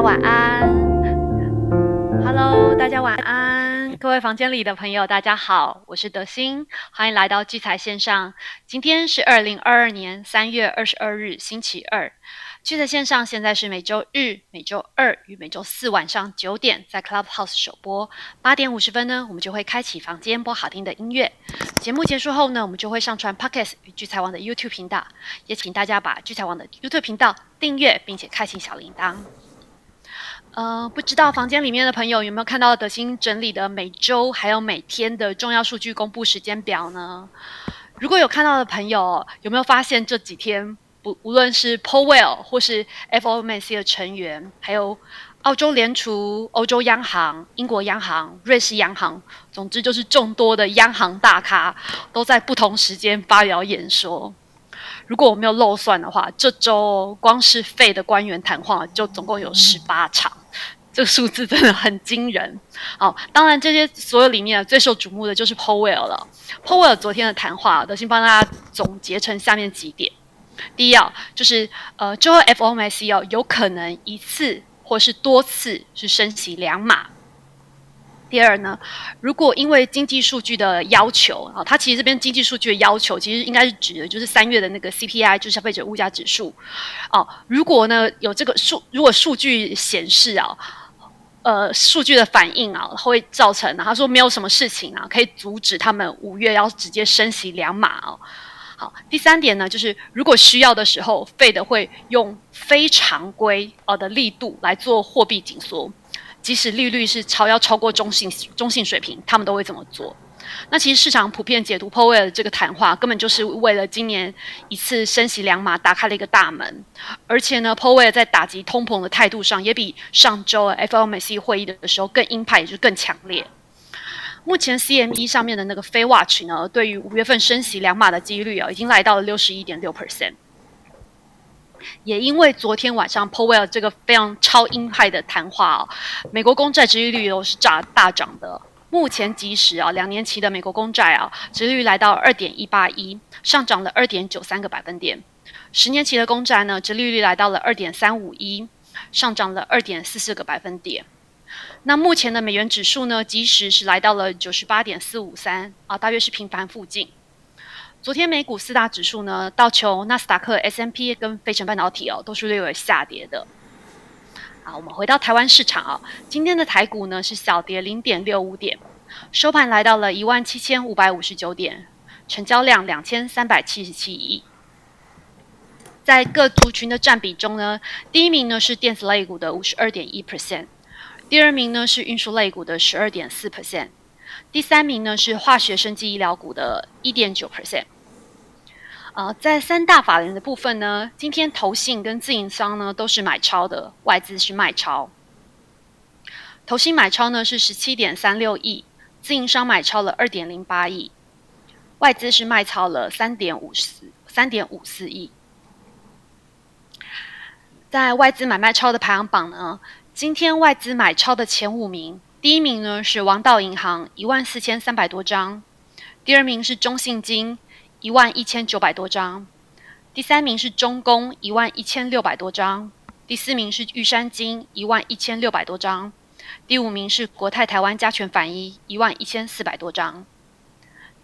晚安。Hello，大家晚安，各位房间里的朋友，大家好，我是德心，欢迎来到聚财线上。今天是二零二二年三月二十二日，星期二。聚财线上现在是每周日、每周二与每周四晚上九点在 Clubhouse 首播，八点五十分呢，我们就会开启房间播好听的音乐。节目结束后呢，我们就会上传 Podcast 与聚财网的 YouTube 频道，也请大家把聚财网的 YouTube 频道订阅，并且开启小铃铛。呃，不知道房间里面的朋友有没有看到德心整理的每周还有每天的重要数据公布时间表呢？如果有看到的朋友，有没有发现这几天不无论是 Powell 或是 FOMC 的成员，还有澳洲联储、欧洲央行、英国央行、瑞士央行，总之就是众多的央行大咖都在不同时间发表演说。如果我没有漏算的话，这周光是费的官员谈话就总共有十八场，这个数字真的很惊人。好，当然这些所有里面最受瞩目的就是 Powell 了。Powell 昨天的谈话，德先帮大家总结成下面几点：第一啊，就是呃，之后 FOMC 哦，有可能一次或是多次是升息两码。第二呢，如果因为经济数据的要求啊，它其实这边经济数据的要求，其实应该是指的就是三月的那个 CPI，就是消费者物价指数。哦，如果呢有这个数，如果数据显示啊，呃，数据的反应啊，会造成他说没有什么事情啊，可以阻止他们五月要直接升息两码哦。好，第三点呢，就是如果需要的时候，费的会用非常规呃的力度来做货币紧缩。即使利率是超要超过中性中性水平，他们都会这么做。那其实市场普遍解读 Powell 的这个谈话，根本就是为了今年一次升息两码打开了一个大门。而且呢，Powell 在打击通膨的态度上，也比上周 FOMC 会议的时候更鹰派，也就更强烈。目前 CME 上面的那个非 Watch 呢，对于五月份升息两码的几率啊，已经来到了六十一点六 percent。也因为昨天晚上 Powell 这个非常超鹰派的谈话啊，美国公债殖利率都是炸大涨的。目前即时啊，两年期的美国公债啊，殖利率来到二点一八一，上涨了二点九三个百分点。十年期的公债呢，殖利率来到了二点三五一，上涨了二点四四个百分点。那目前的美元指数呢，即时是来到了九十八点四五三啊，大约是平盘附近。昨天美股四大指数呢，道琼、纳斯达克、S M P 跟费城半导体哦，都是略微下跌的。好，我们回到台湾市场啊，今天的台股呢是小跌零点六五点，收盘来到了一万七千五百五十九点，成交量两千三百七十七亿。在各族群的占比中呢，第一名呢是电子类股的五十二点一 percent，第二名呢是运输类股的十二点四 percent。第三名呢是化学生技医疗股的1.9 percent。呃，在三大法人的部分呢，今天投信跟自营商呢都是买超的，外资是卖超。投信买超呢是17.36亿，自营商买超了2.08亿，外资是卖超了3.54 3.54亿。在外资买卖超的排行榜呢，今天外资买超的前五名。第一名呢是王道银行一万四千三百多张，第二名是中信金一万一千九百多张，第三名是中工一万一千六百多张，第四名是玉山金一万一千六百多张，第五名是国泰台湾加权反一一万一千四百多张。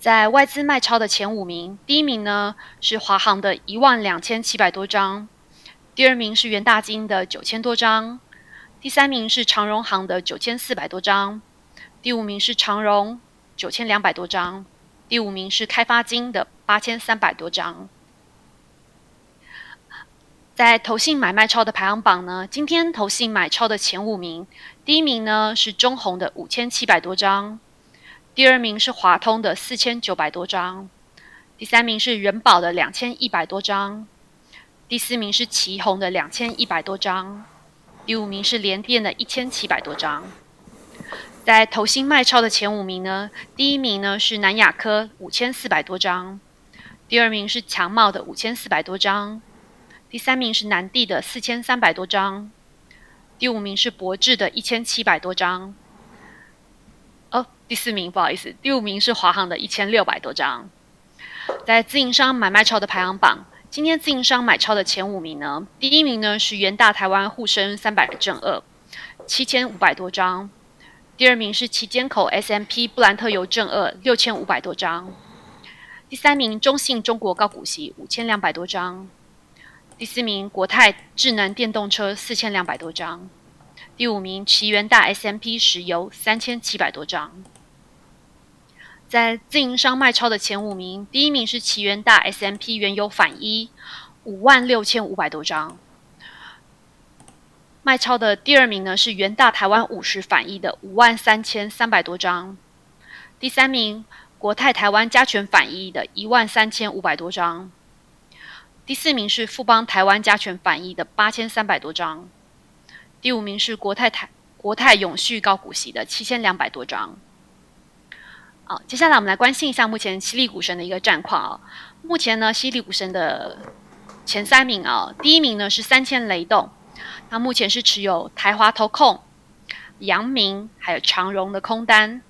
在外资卖超的前五名，第一名呢是华航的一万两千七百多张，第二名是元大金的九千多张。第三名是长荣行的九千四百多张，第五名是长荣九千两百多张，第五名是开发金的八千三百多张。在投信买卖超的排行榜呢，今天投信买超的前五名，第一名呢是中红的五千七百多张，第二名是华通的四千九百多张，第三名是人保的两千一百多张，第四名是旗红的两千一百多张。第五名是联电的一千七百多张，在投新卖超的前五名呢，第一名呢是南亚科五千四百多张，第二名是强茂的五千四百多张，第三名是南地的四千三百多张，第五名是博智的一千七百多张，哦，第四名不好意思，第五名是华航的一千六百多张，在自营商买卖超的排行榜。今天自营商买超的前五名呢，第一名呢是元大台湾沪深三百正二，七千五百多张；第二名是旗舰口 S M P 布兰特油正二，六千五百多张；第三名中信中国高股息五千两百多张；第四名国泰智能电动车四千两百多张；第五名奇元大 S M P 石油三千七百多张。在自营商卖超的前五名，第一名是奇源大 S M P 原油反一五万六千五百多张，卖超的第二名呢是元大台湾五十反一的五万三千三百多张，第三名国泰台湾加权反一的一万三千五百多张，第四名是富邦台湾加权反一的八千三百多张，第五名是国泰台国泰永续高股息的七千两百多张。好，接下来我们来关心一下目前犀利股神的一个战况啊。目前呢，犀利股神的前三名啊，第一名呢是三千雷动，那目前是持有台华投控、阳明还有长荣的空单。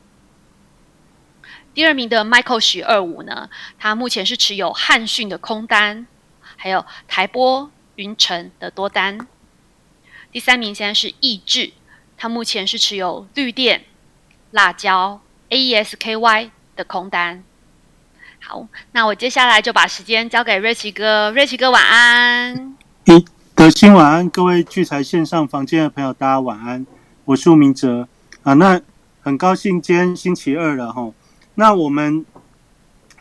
第二名的 Michael 许二五呢，他目前是持有汉讯的空单，还有台波、云城的多单。第三名现在是易智，他目前是持有绿电、辣椒。A E S K Y 的空单，好，那我接下来就把时间交给瑞奇哥，瑞奇哥晚安。一德兴晚安，各位聚财线上房间的朋友，大家晚安，我是吴明哲啊。那很高兴今天星期二了哈。那我们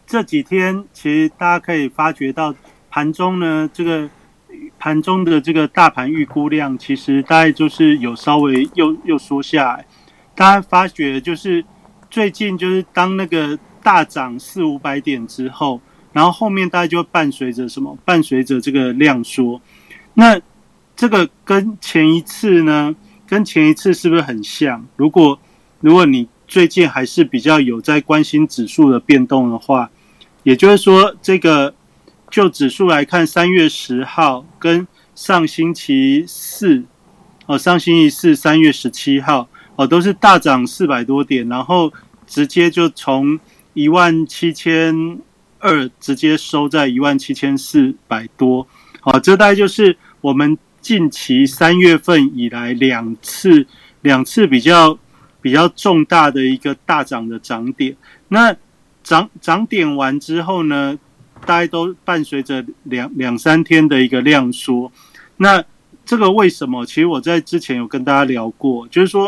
这几天其实大家可以发觉到盘中呢，这个盘中的这个大盘预估量，其实大概就是有稍微又又缩下来，大家发觉就是。最近就是当那个大涨四五百点之后，然后后面大概就伴随着什么？伴随着这个量缩。那这个跟前一次呢？跟前一次是不是很像？如果如果你最近还是比较有在关心指数的变动的话，也就是说，这个就指数来看，三月十号跟上星期四哦，上星期四三月十七号。哦，都是大涨四百多点，然后直接就从一万七千二直接收在一万七千四百多。好，这大概就是我们近期三月份以来两次两次比较比较重大的一个大涨的涨点。那涨涨点完之后呢，大家都伴随着两两三天的一个量缩。那这个为什么？其实我在之前有跟大家聊过，就是说。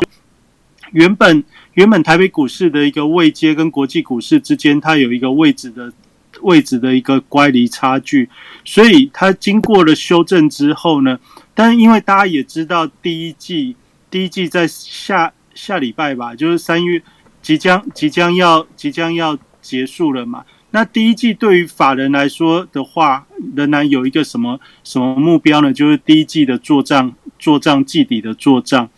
原本原本台北股市的一个位阶跟国际股市之间，它有一个位置的位置的一个乖离差距，所以它经过了修正之后呢，但因为大家也知道，第一季第一季在下下礼拜吧，就是三月即将即将要即将要结束了嘛。那第一季对于法人来说的话，仍然有一个什么什么目标呢？就是第一季的做账做账季底的做账。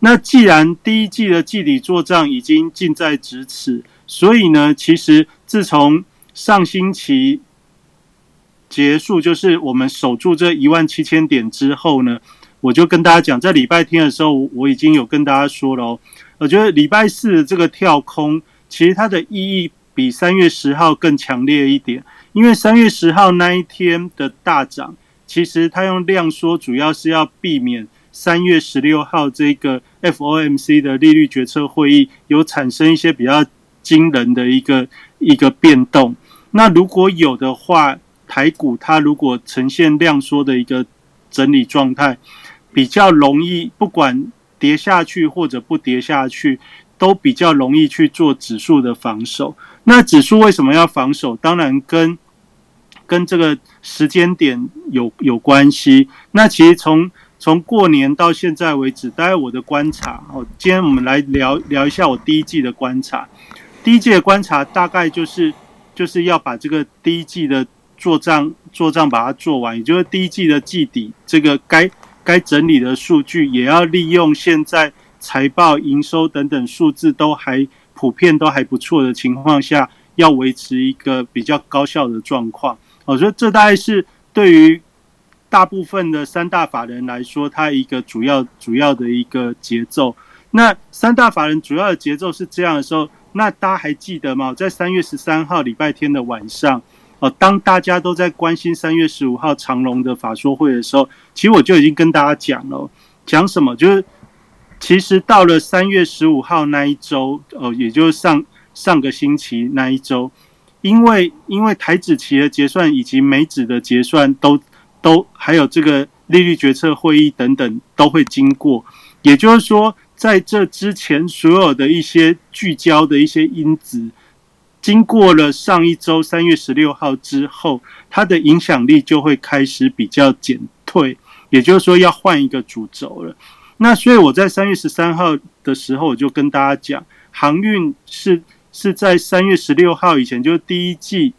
那既然第一季的季底做账已经近在咫尺，所以呢，其实自从上星期结束，就是我们守住这一万七千点之后呢，我就跟大家讲，在礼拜天的时候，我已经有跟大家说了哦。我觉得礼拜四的这个跳空，其实它的意义比三月十号更强烈一点，因为三月十号那一天的大涨，其实它用量缩，主要是要避免。三月十六号，这个 FOMC 的利率决策会议有产生一些比较惊人的一个一个变动。那如果有的话，台股它如果呈现量缩的一个整理状态，比较容易，不管跌下去或者不跌下去，都比较容易去做指数的防守。那指数为什么要防守？当然跟跟这个时间点有有关系。那其实从从过年到现在为止，大概我的观察哦，今天我们来聊聊一下我第一季的观察。第一季的观察大概就是就是要把这个第一季的做账做账把它做完，也就是第一季的季底这个该该整理的数据，也要利用现在财报、营收等等数字都还普遍都还不错的情况下，要维持一个比较高效的状况。我觉得这大概是对于。大部分的三大法人来说，它一个主要主要的一个节奏。那三大法人主要的节奏是这样的时候，那大家还记得吗？在三月十三号礼拜天的晚上，哦，当大家都在关心三月十五号长隆的法说会的时候，其实我就已经跟大家讲了，讲什么？就是其实到了三月十五号那一周，哦，也就是上上个星期那一周，因为因为台指期的结算以及美指的结算都都还有这个利率决策会议等等都会经过，也就是说，在这之前所有的一些聚焦的一些因子。经过了上一周三月十六号之后，它的影响力就会开始比较减退，也就是说要换一个主轴了。那所以我在三月十三号的时候，我就跟大家讲，航运是是在三月十六号以前，就是第一季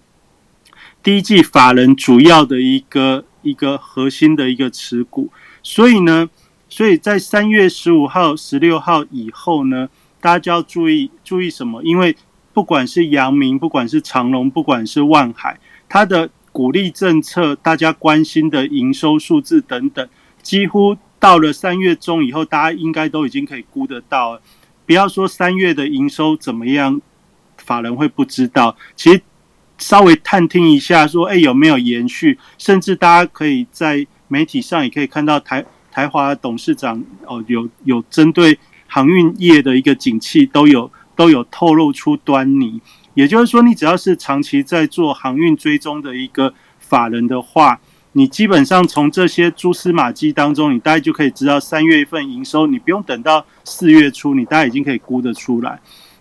第一季法人主要的一个一个核心的一个持股。所以呢，所以在三月十五号、十六号以后呢，大家就要注意注意什么？因为不管是阳明，不管是长隆，不管是万海，它的鼓励政策，大家关心的营收数字等等，几乎到了三月中以后，大家应该都已经可以估得到了。不要说三月的营收怎么样，法人会不知道。其实稍微探听一下，说哎有没有延续，甚至大家可以在媒体上也可以看到台台华董事长哦，有有针对航运业的一个景气都有。都有透露出端倪，也就是说，你只要是长期在做航运追踪的一个法人的话，你基本上从这些蛛丝马迹当中，你大概就可以知道三月份营收，你不用等到四月初，你大概已经可以估得出来。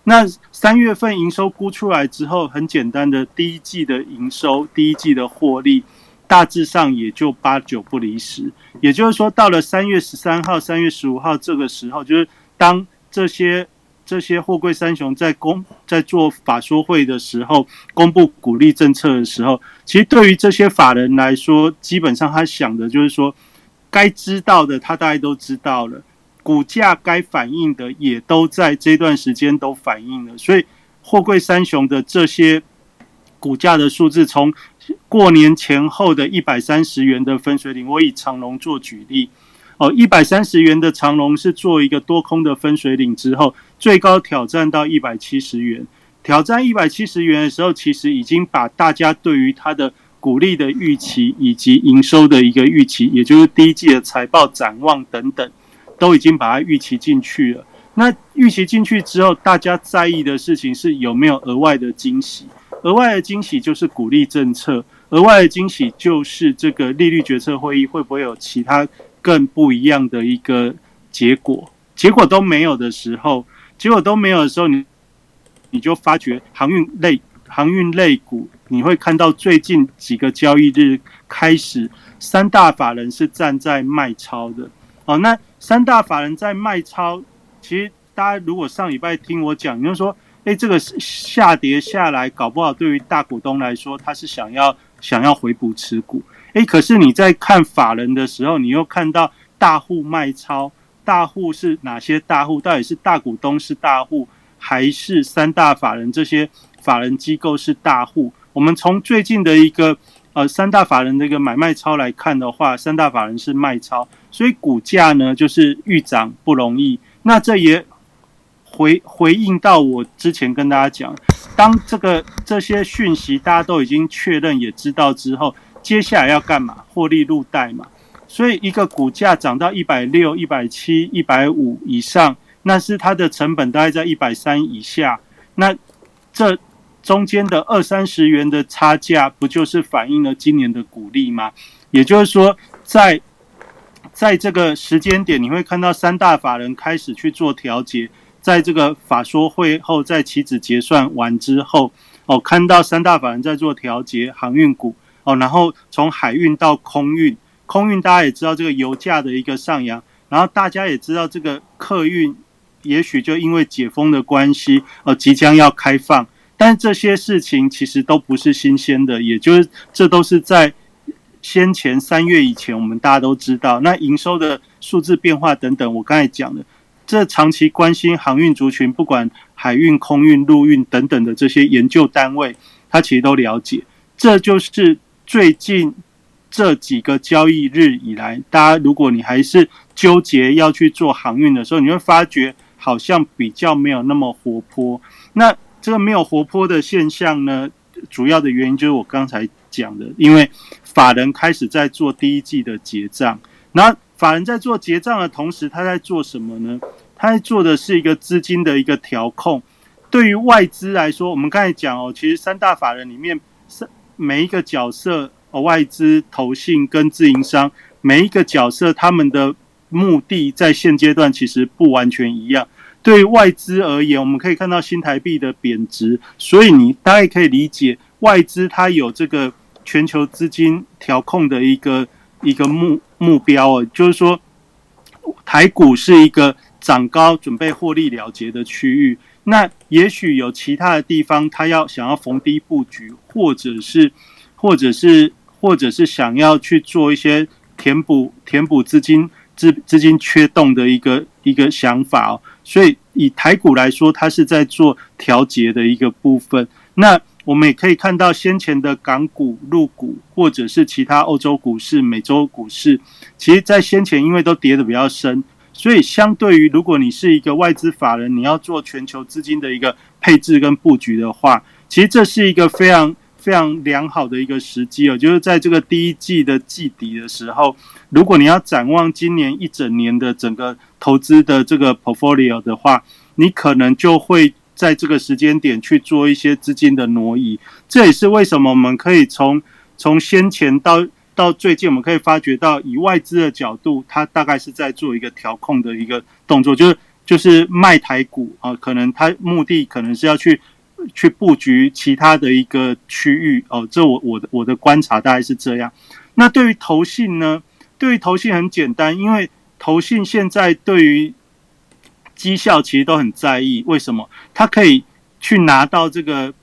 那三月份营收估出来之后，很简单的，第一季的营收、第一季的获利，大致上也就八九不离十。也就是说，到了三月十三号、三月十五号这个时候，就是当这些。这些货柜三雄在公在做法说会的时候，公布鼓励政策的时候，其实对于这些法人来说，基本上他想的就是说，该知道的他大概都知道了，股价该反映的也都在这段时间都反映了，所以货柜三雄的这些股价的数字，从过年前后的一百三十元的分水岭，我以长隆做举例。哦，一百三十元的长龙是做一个多空的分水岭之后，最高挑战到一百七十元。挑战一百七十元的时候，其实已经把大家对于它的股利的预期以及营收的一个预期，也就是第一季的财报展望等等，都已经把它预期进去了。那预期进去之后，大家在意的事情是有没有额外的惊喜？额外的惊喜就是鼓励政策，额外的惊喜就是这个利率决策会议会不会有其他？更不一样的一个结果，结果都没有的时候，结果都没有的时候，你你就发觉航运类航运类股，你会看到最近几个交易日开始，三大法人是站在卖超的。哦，那三大法人在卖超，其实大家如果上礼拜听我讲，你就说，哎，这个下跌下来，搞不好对于大股东来说，他是想要想要回补持股。诶，可是你在看法人的时候，你又看到大户卖超，大户是哪些大户？到底是大股东是大户，还是三大法人这些法人机构是大户？我们从最近的一个呃三大法人的一个买卖超来看的话，三大法人是卖超，所以股价呢就是预涨不容易。那这也回回应到我之前跟大家讲，当这个这些讯息大家都已经确认也知道之后。接下来要干嘛？获利入袋嘛。所以一个股价涨到一百六、一百七、一百五以上，那是它的成本大概在一百三以下。那这中间的二三十元的差价，不就是反映了今年的股利吗？也就是说，在在这个时间点，你会看到三大法人开始去做调节。在这个法说会后，在期指结算完之后，哦，看到三大法人在做调节航运股。哦，然后从海运到空运，空运大家也知道这个油价的一个上扬，然后大家也知道这个客运，也许就因为解封的关系，呃，即将要开放，但这些事情其实都不是新鲜的，也就是这都是在先前三月以前，我们大家都知道，那营收的数字变化等等，我刚才讲的，这长期关心航运族群，不管海运、空运、陆运等等的这些研究单位，他其实都了解，这就是。最近这几个交易日以来，大家如果你还是纠结要去做航运的时候，你会发觉好像比较没有那么活泼。那这个没有活泼的现象呢？主要的原因就是我刚才讲的，因为法人开始在做第一季的结账，然后法人在做结账的同时，他在做什么呢？他在做的是一个资金的一个调控。对于外资来说，我们刚才讲哦，其实三大法人里面，三每一个角色，哦，外资、投信跟自营商，每一个角色他们的目的在现阶段其实不完全一样。对外资而言，我们可以看到新台币的贬值，所以你大概可以理解，外资它有这个全球资金调控的一个一个目目标哦，就是说台股是一个涨高准备获利了结的区域。那也许有其他的地方，他要想要逢低布局，或者是，或者是，或者是想要去做一些填补、填补资金资资金缺洞的一个一个想法哦。所以以台股来说，它是在做调节的一个部分。那我们也可以看到先前的港股、陆股，或者是其他欧洲股市、美洲股市，其实在先前因为都跌的比较深。所以，相对于如果你是一个外资法人，你要做全球资金的一个配置跟布局的话，其实这是一个非常非常良好的一个时机哦。就是在这个第一季的季底的时候，如果你要展望今年一整年的整个投资的这个 portfolio 的话，你可能就会在这个时间点去做一些资金的挪移。这也是为什么我们可以从从先前到到最近，我们可以发觉到，以外资的角度，它大概是在做一个调控的一个动作，就是就是卖台股啊，可能它目的可能是要去去布局其他的一个区域哦。这我我的我的观察大概是这样。那对于投信呢？对于投信很简单，因为投信现在对于绩效其实都很在意。为什么？它可以去拿到这个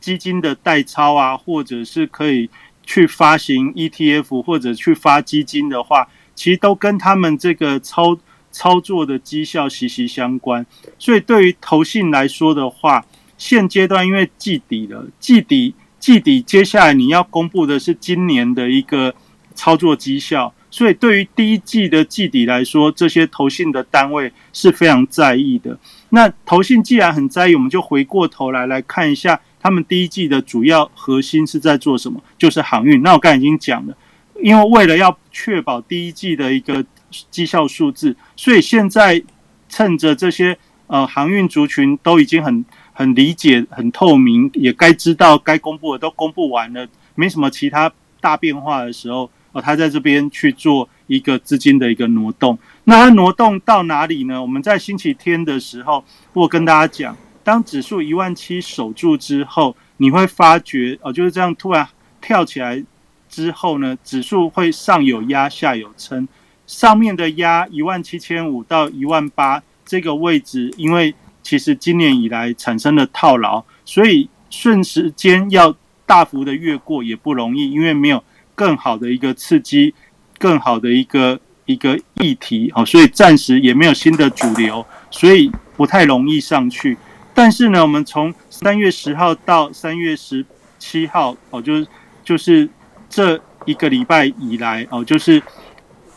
基金的代抄啊，或者是可以。去发行 ETF 或者去发基金的话，其实都跟他们这个操操作的绩效息息相关。所以对于投信来说的话，现阶段因为季底了，季底季底接下来你要公布的是今年的一个操作绩效，所以对于第一季的季底来说，这些投信的单位是非常在意的。那投信既然很在意，我们就回过头来来看一下。他们第一季的主要核心是在做什么？就是航运。那我刚才已经讲了，因为为了要确保第一季的一个绩效数字，所以现在趁着这些呃航运族群都已经很很理解、很透明，也该知道该公布的都公布完了，没什么其他大变化的时候，他在这边去做一个资金的一个挪动。那它挪动到哪里呢？我们在星期天的时候，我跟大家讲。当指数一万七守住之后，你会发觉哦，就是这样突然跳起来之后呢，指数会上有压，下有撑。上面的压一万七千五到一万八这个位置，因为其实今年以来产生了套牢，所以瞬时间要大幅的越过也不容易，因为没有更好的一个刺激，更好的一个一个议题哦，所以暂时也没有新的主流，所以不太容易上去。但是呢，我们从三月十号到三月十七号哦，就是就是这一个礼拜以来哦，就是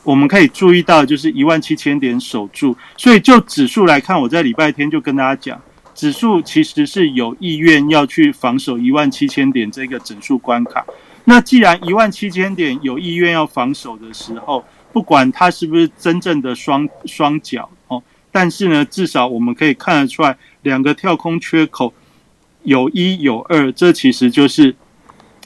我们可以注意到，就是一万七千点守住。所以就指数来看，我在礼拜天就跟大家讲，指数其实是有意愿要去防守一万七千点这个整数关卡。那既然一万七千点有意愿要防守的时候，不管它是不是真正的双双脚哦，但是呢，至少我们可以看得出来。两个跳空缺口有一有二，这其实就是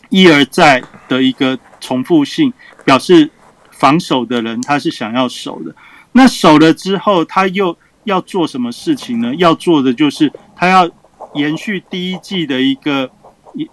一而再的一个重复性，表示防守的人他是想要守的。那守了之后，他又要做什么事情呢？要做的就是他要延续第一季的一个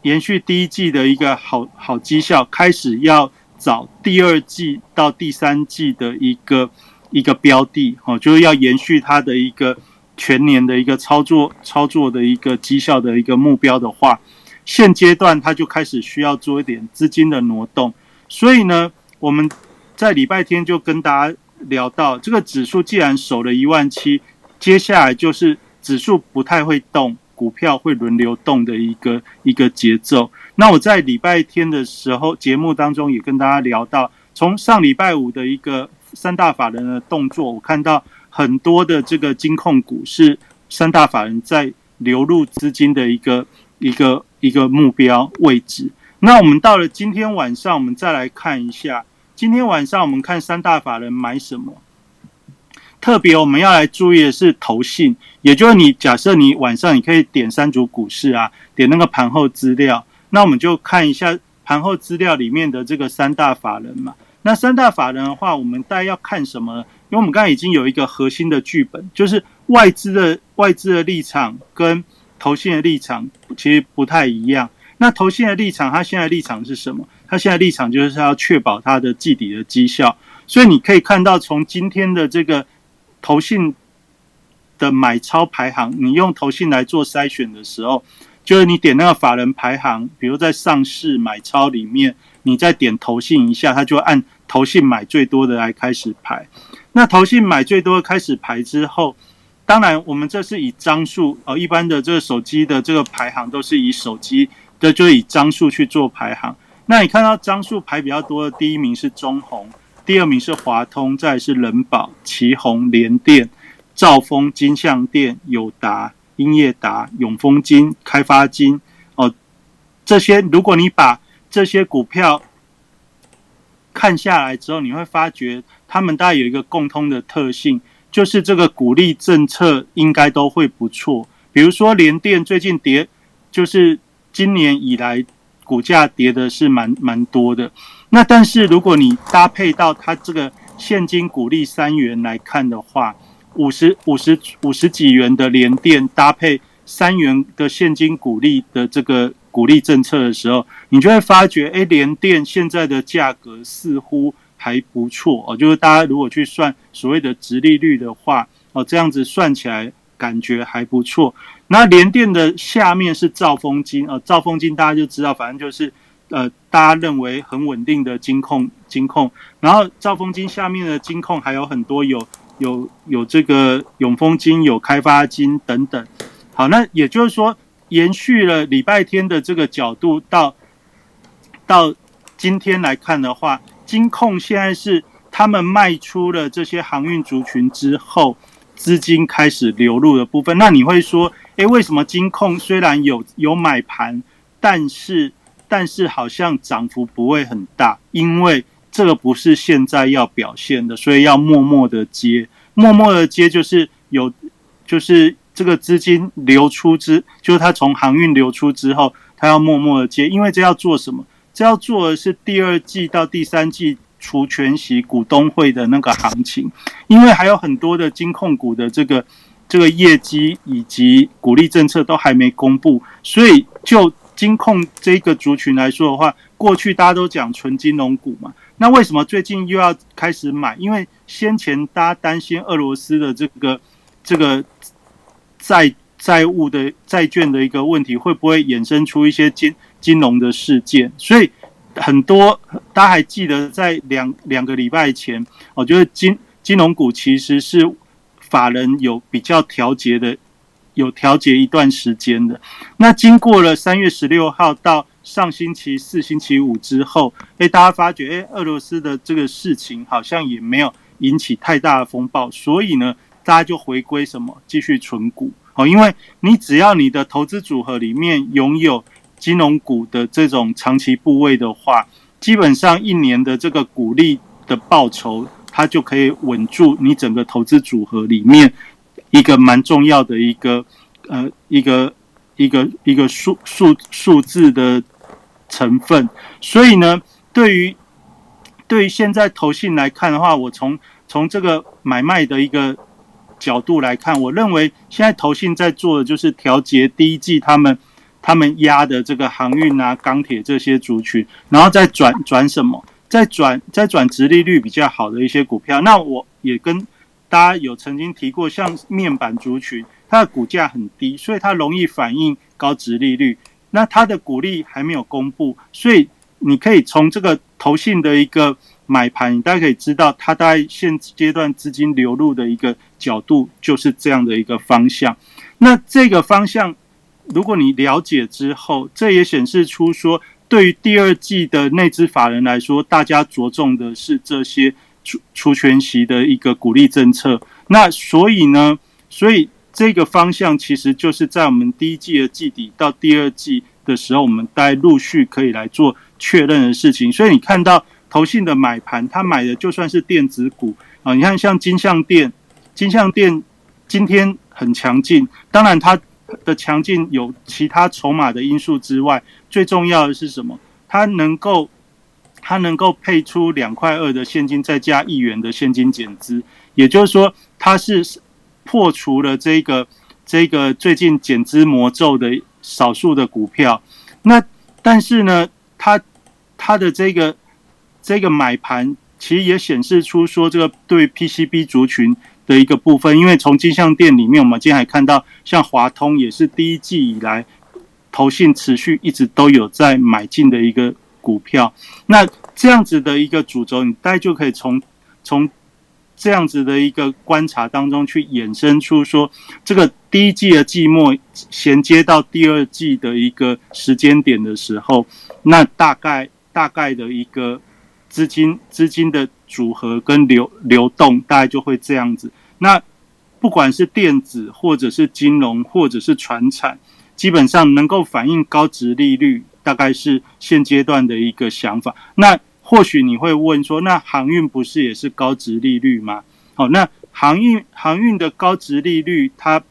延续第一季的一个好好绩效，开始要找第二季到第三季的一个一个标的哦，就是要延续它的一个。全年的一个操作操作的一个绩效的一个目标的话，现阶段它就开始需要做一点资金的挪动。所以呢，我们在礼拜天就跟大家聊到，这个指数既然守了一万七，接下来就是指数不太会动，股票会轮流动的一个一个节奏。那我在礼拜天的时候节目当中也跟大家聊到，从上礼拜五的一个三大法人的动作，我看到。很多的这个金控股是三大法人在流入资金的一个一个一个目标位置。那我们到了今天晚上，我们再来看一下，今天晚上我们看三大法人买什么。特别我们要来注意的是投信，也就是你假设你晚上你可以点三组股市啊，点那个盘后资料，那我们就看一下盘后资料里面的这个三大法人嘛。那三大法人的话，我们大概要看什么？因为我们刚才已经有一个核心的剧本，就是外资的外资的立场跟投信的立场其实不太一样。那投信的立场，它现在立场是什么？它现在立场就是要确保它的季底的绩效，所以你可以看到从今天的这个。投信的买超排行，你用投信来做筛选的时候，就是你点那个法人排行，比如在上市买超里面，你再点投信一下，它就按投信买最多的来开始排。那投信买最多开始排之后，当然我们这是以张数，呃，一般的这个手机的这个排行都是以手机的，就以张数去做排行。那你看到张数排比较多的第一名是中红。第二名是华通，再是人保、旗宏、联电、兆丰、金象电、友达、英业达、永丰金、开发金。哦，这些如果你把这些股票看下来之后，你会发觉他们大概有一个共通的特性，就是这个鼓励政策应该都会不错。比如说联电最近跌，就是今年以来股价跌的是蛮蛮多的。那但是如果你搭配到它这个现金股利三元来看的话，五十五十五十几元的联电搭配三元的现金股利的这个股利政策的时候，你就会发觉，哎，联电现在的价格似乎还不错哦。就是大家如果去算所谓的直利率的话，哦，这样子算起来感觉还不错。那联电的下面是兆丰金啊，兆丰金大家就知道，反正就是。呃，大家认为很稳定的金控，金控，然后兆丰金下面的金控还有很多，有有有这个永丰金，有开发金等等。好，那也就是说，延续了礼拜天的这个角度，到到今天来看的话，金控现在是他们卖出了这些航运族群之后，资金开始流入的部分。那你会说，诶，为什么金控虽然有有买盘，但是？但是好像涨幅不会很大，因为这个不是现在要表现的，所以要默默的接，默默的接就是有，就是这个资金流出之，就是它从航运流出之后，它要默默的接，因为这要做什么？这要做的是第二季到第三季除全息股东会的那个行情，因为还有很多的金控股的这个这个业绩以及鼓励政策都还没公布，所以就。金控这个族群来说的话，过去大家都讲纯金融股嘛，那为什么最近又要开始买？因为先前大家担心俄罗斯的这个这个债债务的债券的一个问题，会不会衍生出一些金金融的事件？所以很多大家还记得，在两两个礼拜前，我觉得金金融股其实是法人有比较调节的。有调节一段时间的，那经过了三月十六号到上星期四、星期五之后，哎，大家发觉，哎，俄罗斯的这个事情好像也没有引起太大的风暴，所以呢，大家就回归什么，继续存股哦，因为你只要你的投资组合里面拥有金融股的这种长期部位的话，基本上一年的这个股利的报酬，它就可以稳住你整个投资组合里面。一个蛮重要的一个呃一个一个一个数数数字的成分，所以呢，对于对于现在投信来看的话，我从从这个买卖的一个角度来看，我认为现在投信在做的就是调节第一季他们他们压的这个航运啊、钢铁这些族群，然后再转转什么，再转再转直利率比较好的一些股票。那我也跟。大家有曾经提过，像面板族群，它的股价很低，所以它容易反映高值利率。那它的股利还没有公布，所以你可以从这个投信的一个买盘，大家可以知道，它在现阶段资金流入的一个角度就是这样的一个方向。那这个方向，如果你了解之后，这也显示出说，对于第二季的内资法人来说，大家着重的是这些。出出全息的一个鼓励政策，那所以呢，所以这个方向其实就是在我们第一季的季底到第二季的时候，我们大概陆续可以来做确认的事情。所以你看到投信的买盘，他买的就算是电子股啊，你看像金相电，金相电今天很强劲，当然它的强劲有其他筹码的因素之外，最重要的是什么？它能够它能够配出两块二的现金，再加一元的现金减资，也就是说，它是破除了这个。这个最近减资魔咒的少数的股票，那但是呢，它它的这个这个买盘其实也显示出说，这个对 PCB 族群的一个部分，因为从金像店里面，我们今天还看到，像华通也是第一季以来投信持续一直都有在买进的一个股票，那这样子的一个主轴，你大概就可以从从。这样子的一个观察当中，去衍生出说，这个第一季的季末衔接到第二季的一个时间点的时候，那大概大概的一个资金资金的组合跟流流动，大概就会这样子。那不管是电子或者是金融或者是船产，基本上能够反映高值利率，大概是现阶段的一个想法。那或许你会问说，那航运不是也是高值利率吗？好，那航运航运的高值利率，它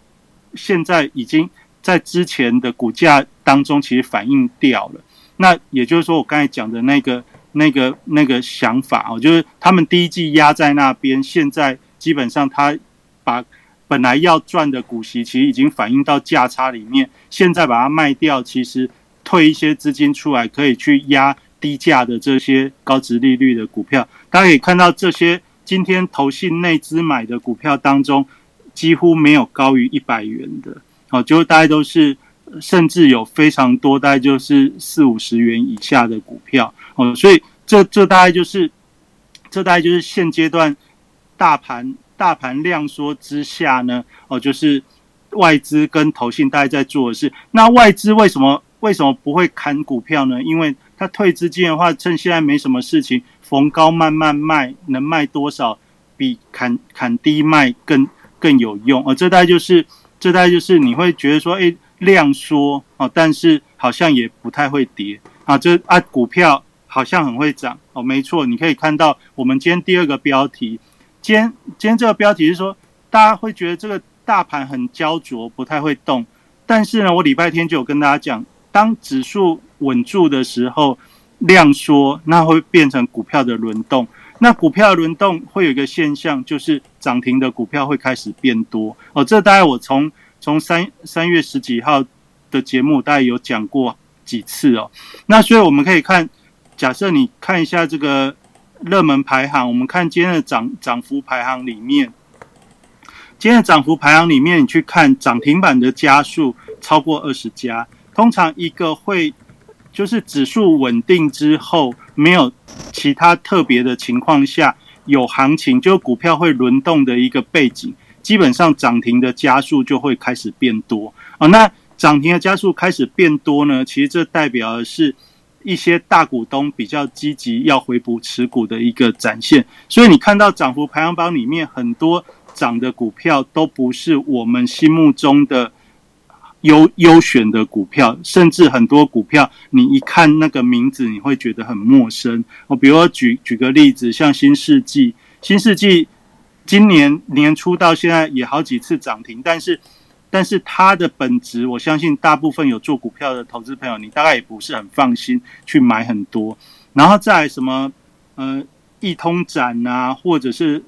现在已经在之前的股价当中其实反映掉了。那也就是说，我刚才讲的那个、那个、那个想法哦，就是他们第一季压在那边，现在基本上他把本来要赚的股息，其实已经反映到价差里面，现在把它卖掉，其实退一些资金出来，可以去压。低价的这些高值利率的股票，大家可以看到，这些今天投信内资买的股票当中，几乎没有高于一百元的，哦，就大概都是，甚至有非常多，大概就是四五十元以下的股票，哦，所以这这大概就是，这大概就是现阶段大盘大盘量缩之下呢，哦，就是外资跟投信大概在做的事。那外资为什么为什么不会砍股票呢？因为他退资金的话，趁现在没什么事情，逢高慢慢卖，能卖多少比砍砍低卖更更有用。而这代就是这代就是你会觉得说，哎，量缩哦，但是好像也不太会跌啊。这啊，股票好像很会涨哦，没错，你可以看到我们今天第二个标题，今天今天这个标题是说，大家会觉得这个大盘很焦灼，不太会动。但是呢，我礼拜天就有跟大家讲，当指数。稳住的时候，量缩，那会变成股票的轮动。那股票轮动会有一个现象，就是涨停的股票会开始变多。哦，这大概我从从三三月十几号的节目大概有讲过几次哦。那所以我们可以看，假设你看一下这个热门排行，我们看今天的涨涨幅排行里面，今天的涨幅排行里面，你去看涨停板的家数超过二十家，通常一个会。就是指数稳定之后，没有其他特别的情况下，有行情，就股票会轮动的一个背景，基本上涨停的加速就会开始变多啊。那涨停的加速开始变多呢，其实这代表的是一些大股东比较积极要回补持股的一个展现。所以你看到涨幅排行榜里面很多涨的股票，都不是我们心目中的。优优选的股票，甚至很多股票，你一看那个名字，你会觉得很陌生。我比如举举个例子，像新世纪，新世纪今年年初到现在也好几次涨停，但是但是它的本质，我相信大部分有做股票的投资朋友，你大概也不是很放心去买很多。然后再什么呃，易通展啊，或者是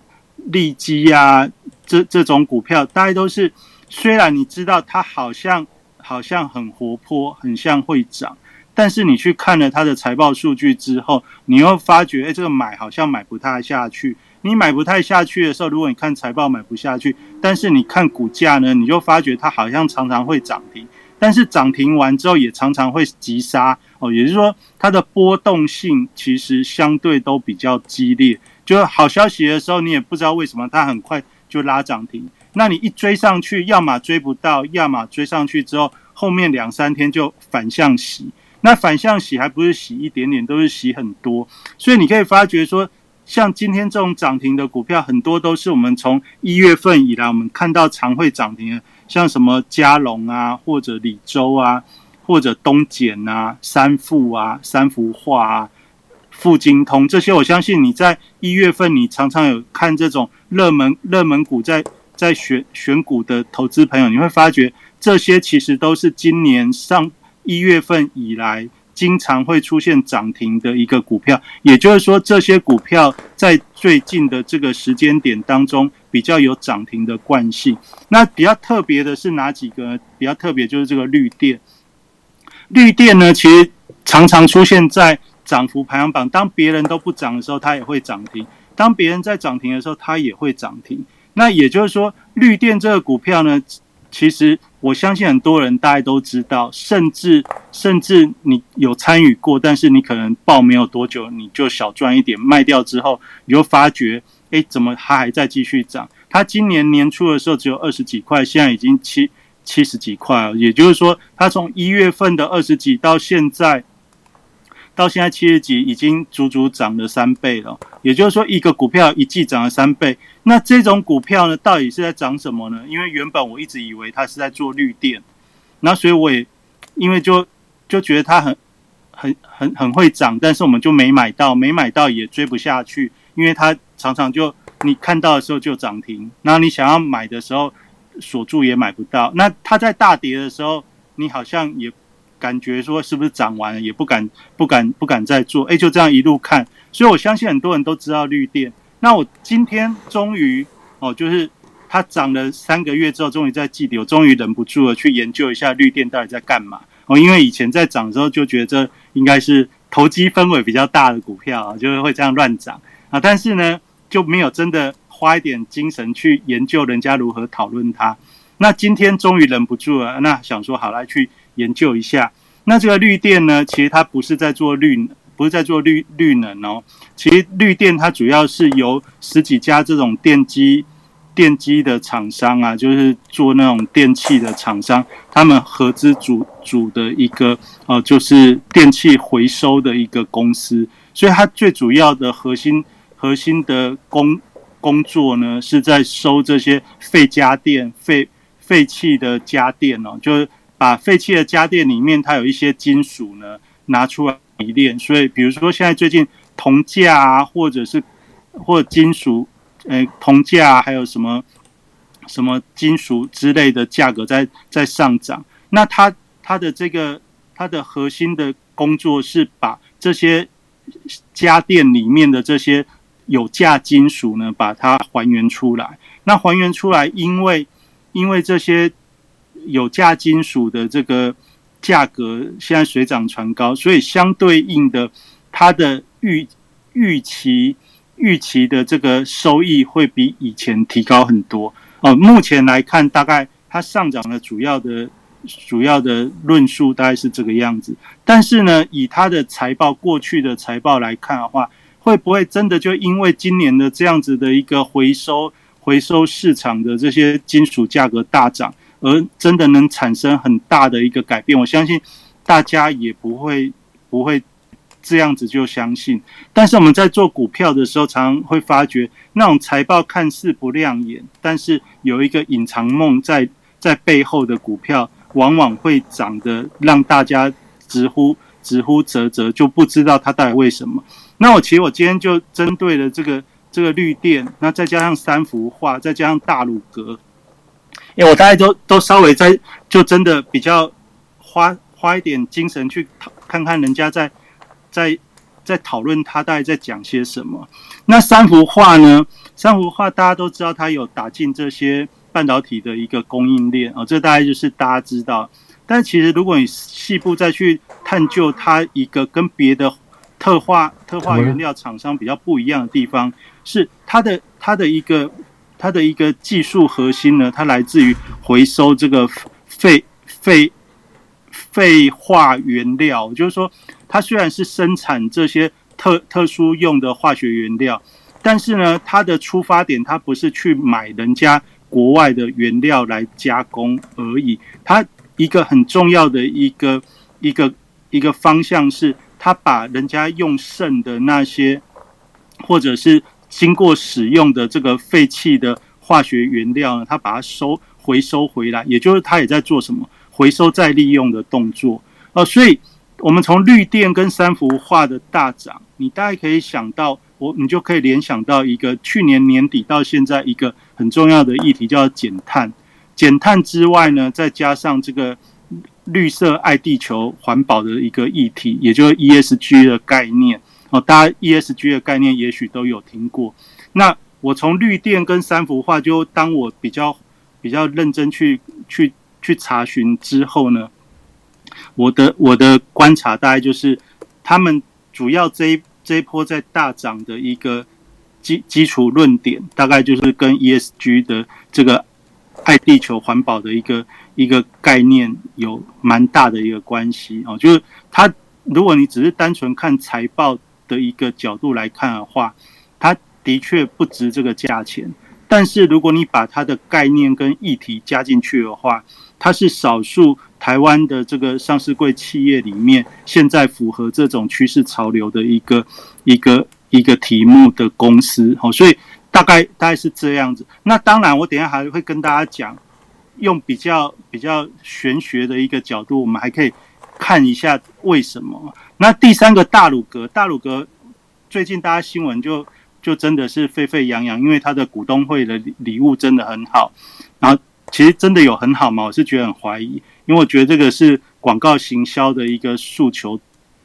利基啊，这这种股票，大概都是。虽然你知道它好像好像很活泼，很像会涨，但是你去看了它的财报数据之后，你又发觉，哎，这个买好像买不太下去。你买不太下去的时候，如果你看财报买不下去，但是你看股价呢，你就发觉它好像常常会涨停，但是涨停完之后也常常会急杀哦，也就是说它的波动性其实相对都比较激烈。就是好消息的时候，你也不知道为什么它很快就拉涨停。那你一追上去，要么追不到，要么追上去之后，后面两三天就反向洗。那反向洗还不是洗一点点，都是洗很多。所以你可以发觉说，像今天这种涨停的股票，很多都是我们从一月份以来，我们看到常会涨停的，像什么嘉龙啊，或者李州啊，或者东简啊、三富啊、三幅画啊、富金通这些，我相信你在一月份你常常有看这种热门热门股在在选选股的投资朋友，你会发觉这些其实都是今年上一月份以来。经常会出现涨停的一个股票，也就是说，这些股票在最近的这个时间点当中比较有涨停的惯性。那比较特别的是哪几个？比较特别就是这个绿电。绿电呢，其实常常出现在涨幅排行榜。当别人都不涨的时候，它也会涨停；当别人在涨停的时候，它也会涨停。那也就是说，绿电这个股票呢？其实我相信很多人大家都知道，甚至甚至你有参与过，但是你可能报没有多久，你就小赚一点，卖掉之后，你就发觉，哎，怎么它还在继续涨？它今年年初的时候只有二十几块，现在已经七七十几块了。也就是说，它从一月份的二十几到现在。到现在七十几，已经足足涨了三倍了。也就是说，一个股票一季涨了三倍。那这种股票呢，到底是在涨什么呢？因为原本我一直以为它是在做绿电，那所以我也因为就就觉得它很很很很会涨，但是我们就没买到，没买到也追不下去，因为它常常就你看到的时候就涨停，然后你想要买的时候锁住也买不到。那它在大跌的时候，你好像也。感觉说是不是涨完了，也不敢不敢不敢再做，哎，就这样一路看，所以我相信很多人都知道绿电。那我今天终于哦，就是它涨了三个月之后，终于在季底，我终于忍不住了去研究一下绿电到底在干嘛哦。因为以前在涨的时候就觉得应该是投机氛围比较大的股票啊，就是会这样乱涨啊，但是呢就没有真的花一点精神去研究人家如何讨论它。那今天终于忍不住了，那想说好来去。研究一下，那这个绿电呢？其实它不是在做绿，不是在做绿绿能哦。其实绿电它主要是由十几家这种电机、电机的厂商啊，就是做那种电器的厂商，他们合资组组的一个呃，就是电器回收的一个公司。所以它最主要的核心核心的工工作呢，是在收这些废家电、废废弃的家电哦，就是。把废弃的家电里面，它有一些金属呢，拿出来提炼。所以，比如说现在最近铜价啊，或者是或金属，呃，铜价还有什么什么金属之类的价格在在上涨。那它它的这个它的核心的工作是把这些家电里面的这些有价金属呢，把它还原出来。那还原出来，因为因为这些。有价金属的这个价格现在水涨船高，所以相对应的，它的预预期预期的这个收益会比以前提高很多。哦，目前来看，大概它上涨的主要的主要的论述大概是这个样子。但是呢，以它的财报过去的财报来看的话，会不会真的就因为今年的这样子的一个回收回收市场的这些金属价格大涨？而真的能产生很大的一个改变，我相信大家也不会不会这样子就相信。但是我们在做股票的时候，常常会发觉那种财报看似不亮眼，但是有一个隐藏梦在在背后的股票，往往会涨得让大家直呼直呼啧啧，就不知道它到底为什么。那我其实我今天就针对了这个这个绿电，那再加上三幅画，再加上大鲁阁。因为我大概都都稍微在就真的比较花花一点精神去讨看看人家在在在讨论他大概在讲些什么。那三幅画呢？三幅画大家都知道，它有打进这些半导体的一个供应链啊，这大概就是大家知道。但其实如果你细部再去探究它一个跟别的特化特化原料厂商比较不一样的地方，是它的它的一个。它的一个技术核心呢，它来自于回收这个废废废化原料，就是说，它虽然是生产这些特特殊用的化学原料，但是呢，它的出发点它不是去买人家国外的原料来加工而已，它一个很重要的一个一个一个方向是，它把人家用剩的那些或者是。经过使用的这个废弃的化学原料呢，它把它收回收回来，也就是它也在做什么回收再利用的动作。哦，所以我们从绿电跟三幅画的大涨，你大概可以想到，我你就可以联想到一个去年年底到现在一个很重要的议题，叫减碳。减碳之外呢，再加上这个绿色爱地球环保的一个议题，也就是 ESG 的概念。哦，大家 ESG 的概念也许都有听过。那我从绿电跟三幅画，就当我比较比较认真去去去查询之后呢，我的我的观察大概就是，他们主要这一这一波在大涨的一个基基础论点，大概就是跟 ESG 的这个爱地球环保的一个一个概念有蛮大的一个关系哦。就是它，如果你只是单纯看财报的一个角度来看的话，它。的确不值这个价钱，但是如果你把它的概念跟议题加进去的话，它是少数台湾的这个上市柜企业里面现在符合这种趋势潮流的一个一个一个题目的公司。好，所以大概大概是这样子。那当然，我等下还会跟大家讲，用比较比较玄学的一个角度，我们还可以看一下为什么。那第三个大鲁阁，大鲁阁最近大家新闻就。就真的是沸沸扬扬，因为他的股东会的礼物真的很好，然后其实真的有很好吗？我是觉得很怀疑，因为我觉得这个是广告行销的一个诉求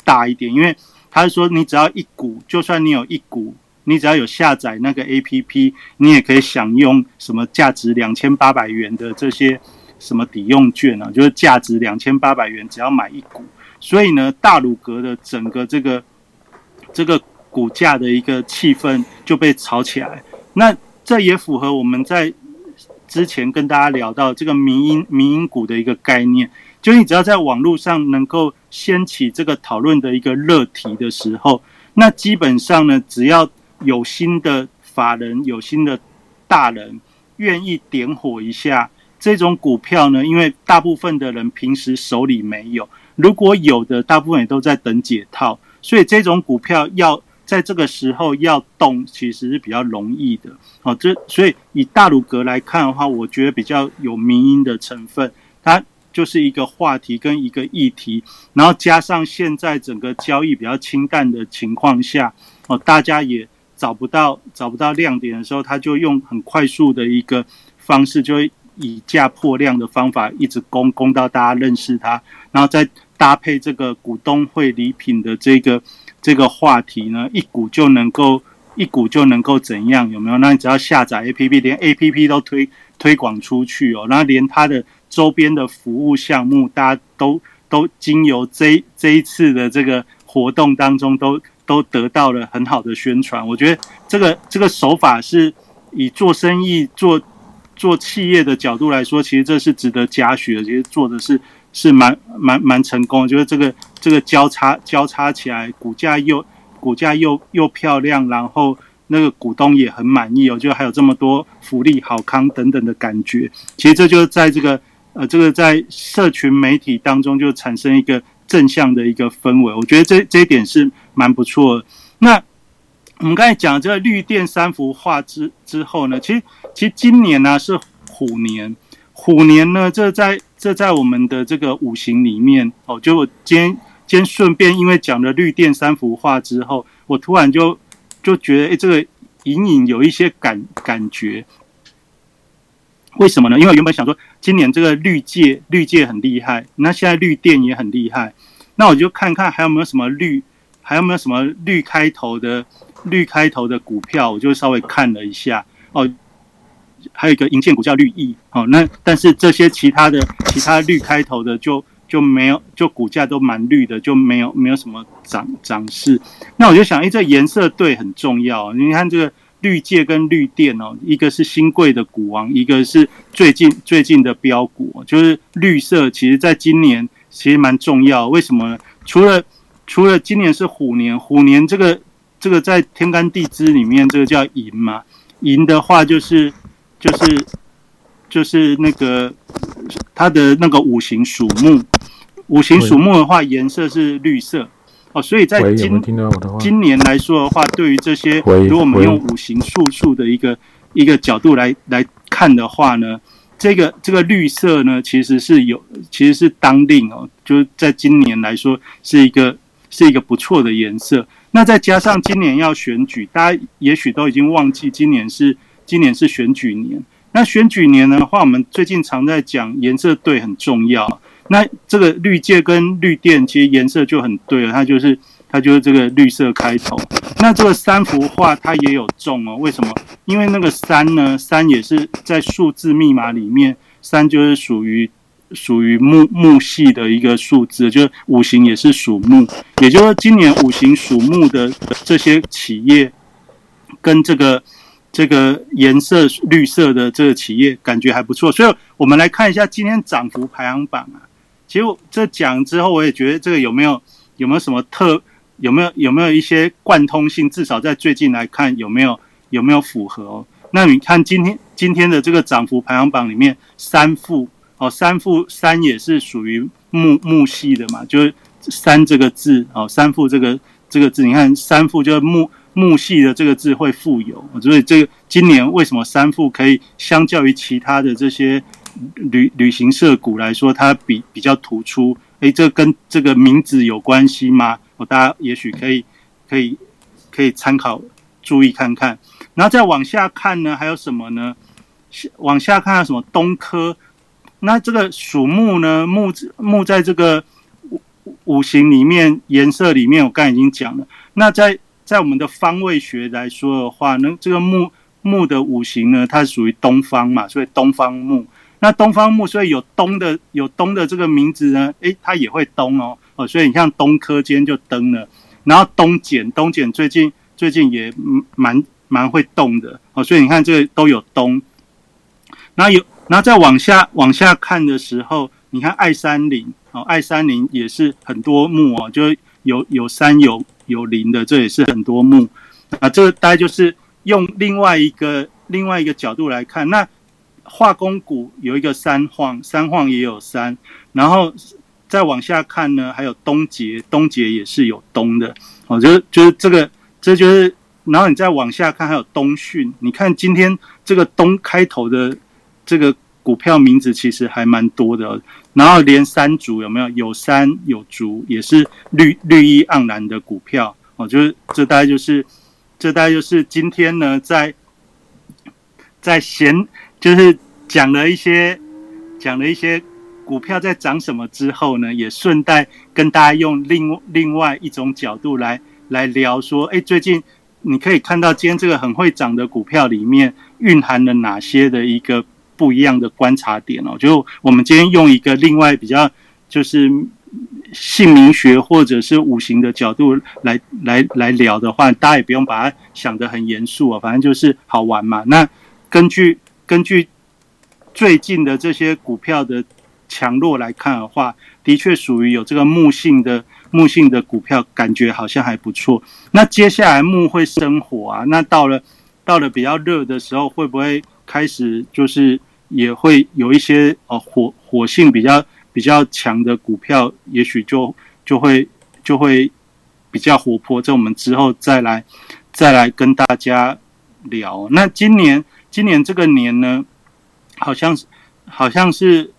大一点，因为他是说你只要一股，就算你有一股，你只要有下载那个 A P P，你也可以享用什么价值两千八百元的这些什么抵用券啊，就是价值两千八百元，只要买一股，所以呢，大鲁阁的整个这个这个。股价的一个气氛就被炒起来，那这也符合我们在之前跟大家聊到这个民营民营股的一个概念，就你只要在网络上能够掀起这个讨论的一个热题的时候，那基本上呢，只要有新的法人、有新的大人愿意点火一下这种股票呢，因为大部分的人平时手里没有，如果有的，大部分也都在等解套，所以这种股票要。在这个时候要动，其实是比较容易的。哦，这所以以大鲁格来看的话，我觉得比较有民音的成分。它就是一个话题跟一个议题，然后加上现在整个交易比较清淡的情况下，哦，大家也找不到找不到亮点的时候，他就用很快速的一个方式，就会以价破量的方法一直攻攻到大家认识它，然后再搭配这个股东会礼品的这个。这个话题呢，一股就能够一股就能够怎样？有没有？那你只要下载 A P P，连 A P P 都推推广出去哦，然后连它的周边的服务项目，大家都都经由这这一次的这个活动当中，都都得到了很好的宣传。我觉得这个这个手法是以做生意做做企业的角度来说，其实这是值得嘉许的。其实做的是。是蛮蛮蛮成功，就是这个这个交叉交叉起来，股价又股价又又漂亮，然后那个股东也很满意哦，就还有这么多福利好康等等的感觉。其实这就是在这个呃这个在社群媒体当中就产生一个正向的一个氛围，我觉得这这一点是蛮不错的。那我们刚才讲这个绿电三幅画之之后呢，其实其实今年呢是虎年。虎年呢，这在这在我们的这个五行里面哦，就我今天今天顺便因为讲了绿电三幅画之后，我突然就就觉得，哎，这个隐隐有一些感感觉。为什么呢？因为原本想说今年这个绿界绿界很厉害，那现在绿电也很厉害，那我就看看还有没有什么绿，还有没有什么绿开头的绿开头的股票，我就稍微看了一下哦。还有一个银建股叫绿意，好，那但是这些其他的其他绿开头的就就没有，就股价都蛮绿的，就没有没有什么涨涨势。那我就想，哎，这颜色对很重要。你看这个绿界跟绿电哦，一个是新贵的股王，一个是最近最近的标股，就是绿色。其实在今年其实蛮重要。为什么？除了除了今年是虎年，虎年这个这个在天干地支里面，这个叫寅嘛，寅的话就是。就是就是那个它的那个五行属木，五行属木的话，颜色是绿色哦，所以在今今年来说的话，对于这些，如果我们用五行数数的一个一个角度来来看的话呢，这个这个绿色呢，其实是有其实是当令哦，就是在今年来说是一个是一个不错的颜色。那再加上今年要选举，大家也许都已经忘记今年是今年是选举年。那选举年的话，我们最近常在讲颜色对很重要。那这个绿界跟绿电其实颜色就很对了，它就是它就是这个绿色开头。那这个三幅画它也有重哦，为什么？因为那个三呢，三也是在数字密码里面，三就是属于。属于木木系的一个数字，就是五行也是属木，也就是说今年五行属木的这些企业，跟这个这个颜色绿色的这个企业感觉还不错，所以我们来看一下今天涨幅排行榜啊。其实这讲之后，我也觉得这个有没有有没有什么特有没有有没有一些贯通性，至少在最近来看有没有有没有符合哦？那你看今天今天的这个涨幅排行榜里面三副。哦，三副三也是属于木木系的嘛，就是三这个字哦，三副这个这个字，你看三副就是木木系的这个字会富有，所以这个今年为什么三副可以相较于其他的这些旅旅行社股来说，它比比较突出？诶，这跟这个名字有关系吗？我，大家也许可以可以可以参考注意看看，然后再往下看呢，还有什么呢？往下看什么东科？那这个属木呢？木木在这个五五行里面，颜色里面，我刚才已经讲了。那在在我们的方位学来说的话，那这个木木的五行呢，它属于东方嘛，所以东方木。那东方木，所以有东的有东的这个名字呢，诶，它也会东哦哦，所以你像东科间就登了。然后东简东简最近最近也蛮蛮会动的哦，所以你看这个都有东，那有。然后再往下往下看的时候，你看爱山林哦，爱山林也是很多木哦，就有有山有有林的，这也是很多木啊。这个大概就是用另外一个另外一个角度来看，那化工股有一个三晃，三晃也有山，然后再往下看呢，还有东杰，东杰也是有东的哦，就是就是这个，这就是，然后你再往下看，还有东讯，你看今天这个东开头的。这个股票名字其实还蛮多的，然后连三竹有没有？有山有竹，也是绿绿意盎然的股票哦。就是这大概就是这大概就是今天呢，在在闲就是讲了一些讲了一些股票在涨什么之后呢，也顺带跟大家用另另外一种角度来来聊说，哎，最近你可以看到今天这个很会涨的股票里面蕴含了哪些的一个。不一样的观察点哦，就我们今天用一个另外比较就是姓名学或者是五行的角度来来来聊的话，大家也不用把它想得很严肃啊，反正就是好玩嘛。那根据根据最近的这些股票的强弱来看的话，的确属于有这个木性的木性的股票，感觉好像还不错。那接下来木会生火啊，那到了到了比较热的时候，会不会开始就是？也会有一些呃火火性比较比较强的股票，也许就就会就会比较活泼。这我们之后再来再来跟大家聊。那今年今年这个年呢，好像是好像是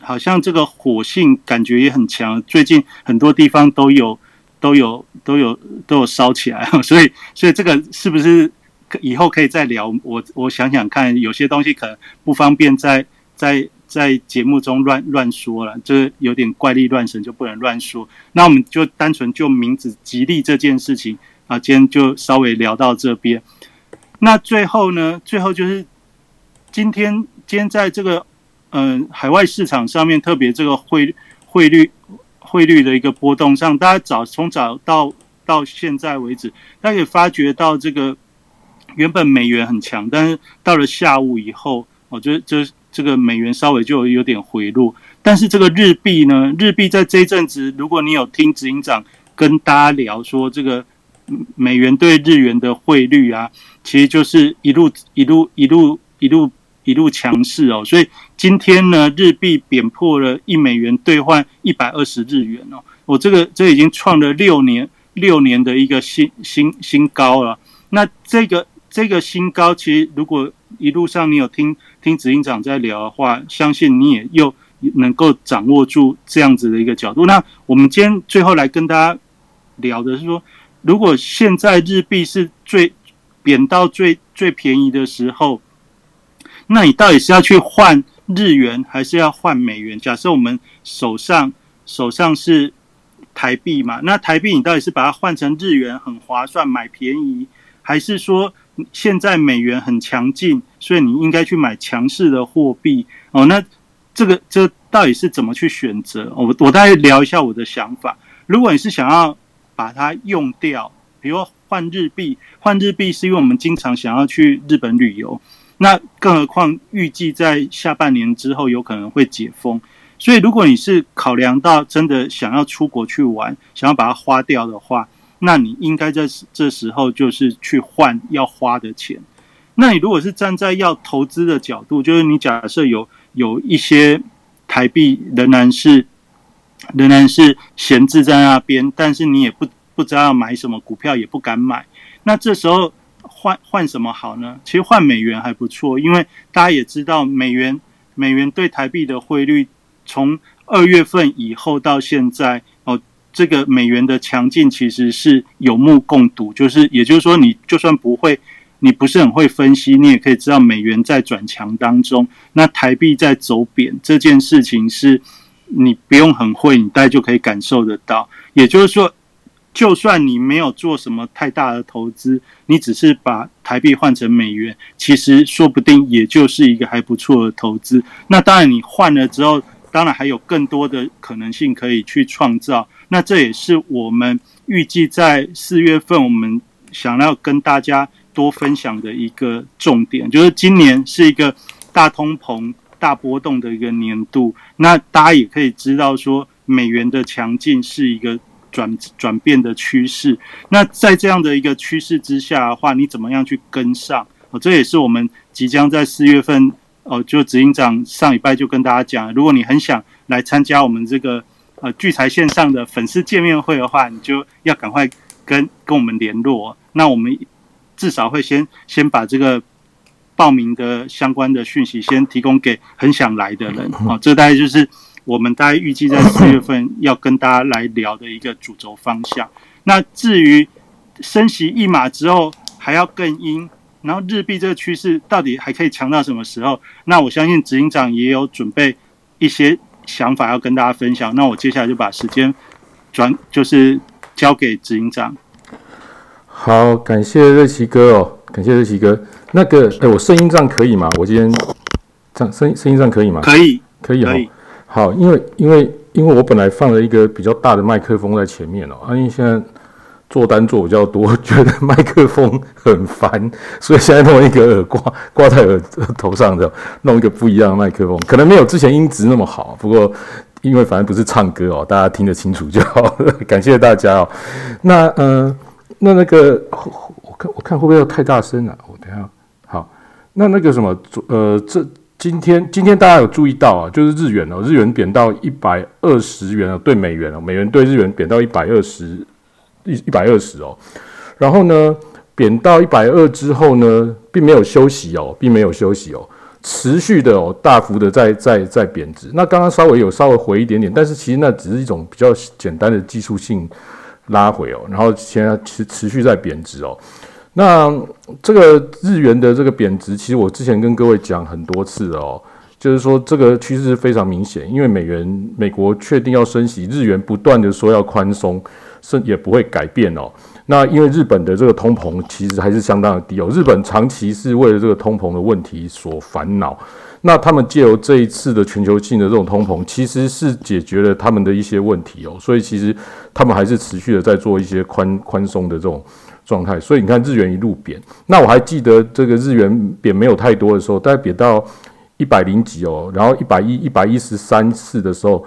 好像这个火性感觉也很强。最近很多地方都有都有都有都有烧起来，所以所以这个是不是？以后可以再聊，我我想想看，有些东西可能不方便在在在节目中乱乱说了，这有点怪力乱神，就不能乱说。那我们就单纯就名字吉利这件事情啊，今天就稍微聊到这边。那最后呢，最后就是今天今天在这个嗯海外市场上面，特别这个汇汇率汇率的一个波动上，大家早从早到到现在为止，大家也发觉到这个。原本美元很强，但是到了下午以后，我觉得这这个美元稍微就有点回落。但是这个日币呢，日币在这一阵子，如果你有听执行长跟大家聊说，这个美元对日元的汇率啊，其实就是一路一路一路一路一路强势哦。所以今天呢，日币贬破了一美元兑换一百二十日元哦。我这个这已经创了六年六年的一个新新新高了。那这个。这个新高，其实如果一路上你有听听执行长在聊的话，相信你也又能够掌握住这样子的一个角度。那我们今天最后来跟大家聊的是说，如果现在日币是最贬到最最便宜的时候，那你到底是要去换日元，还是要换美元？假设我们手上手上是台币嘛，那台币你到底是把它换成日元很划算买便宜，还是说现在美元很强劲，所以你应该去买强势的货币？哦，那这个这到底是怎么去选择？我我大概聊一下我的想法。如果你是想要把它用掉，比如换日币，换日币是因为我们经常想要去日本旅游。那更何况预计在下半年之后有可能会解封，所以如果你是考量到真的想要出国去玩，想要把它花掉的话，那你应该在这时候就是去换要花的钱。那你如果是站在要投资的角度，就是你假设有有一些台币仍然是仍然是闲置在那边，但是你也不不知道要买什么股票，也不敢买，那这时候。换换什么好呢？其实换美元还不错，因为大家也知道，美元美元对台币的汇率从二月份以后到现在，这个美元的强劲其实是有目共睹。就是也就是说，你就算不会，你不是很会分析，你也可以知道美元在转强当中，那台币在走贬这件事情是你不用很会，你大概就可以感受得到。也就是说。就算你没有做什么太大的投资，你只是把台币换成美元，其实说不定也就是一个还不错的投资。那当然，你换了之后，当然还有更多的可能性可以去创造。那这也是我们预计在四月份我们想要跟大家多分享的一个重点，就是今年是一个大通膨、大波动的一个年度。那大家也可以知道说，美元的强劲是一个。转转变的趋势，那在这样的一个趋势之下的话，你怎么样去跟上？哦，这也是我们即将在四月份哦，就执行长上礼拜就跟大家讲，如果你很想来参加我们这个呃聚财线上的粉丝见面会的话，你就要赶快跟跟我们联络。那我们至少会先先把这个报名的相关的讯息先提供给很想来的人哦，这大概就是。我们大概预计在四月份要跟大家来聊的一个主轴方向。那至于升息一码之后还要更阴，然后日币这个趋势到底还可以强到什么时候？那我相信执行长也有准备一些想法要跟大家分享。那我接下来就把时间转，就是交给执行长。好，感谢瑞奇哥哦，感谢瑞奇哥。那个，哎，我声音这样可以吗？我今天这样声声音这样可以吗？可以，可以啊。好，因为因为因为我本来放了一个比较大的麦克风在前面哦，因为现在做单做比较多，觉得麦克风很烦，所以现在弄一个耳挂挂在耳头上的，弄一个不一样的麦克风，可能没有之前音质那么好，不过因为反正不是唱歌哦，大家听得清楚就好。感谢大家哦。那嗯，那那个我看我看会不会要太大声了？我等下好。那那个什么，呃，这。今天今天大家有注意到啊，就是日元哦，日元贬到一百二十元哦，对美元哦，美元对日元贬到一百二十一一百二十哦，然后呢，贬到一百二之后呢，并没有休息哦，并没有休息哦，持续的哦，大幅的在在在贬值。那刚刚稍微有稍微回一点点，但是其实那只是一种比较简单的技术性拉回哦，然后现在持持续在贬值哦。那这个日元的这个贬值，其实我之前跟各位讲很多次哦，就是说这个趋势是非常明显，因为美元美国确定要升息，日元不断的说要宽松，是也不会改变哦。那因为日本的这个通膨其实还是相当的低哦，日本长期是为了这个通膨的问题所烦恼，那他们借由这一次的全球性的这种通膨，其实是解决了他们的一些问题哦，所以其实他们还是持续的在做一些宽宽松的这种。状态，所以你看日元一路贬，那我还记得这个日元贬没有太多的时候，大概贬到一百零几哦，然后一百一、一百一十三四的时候，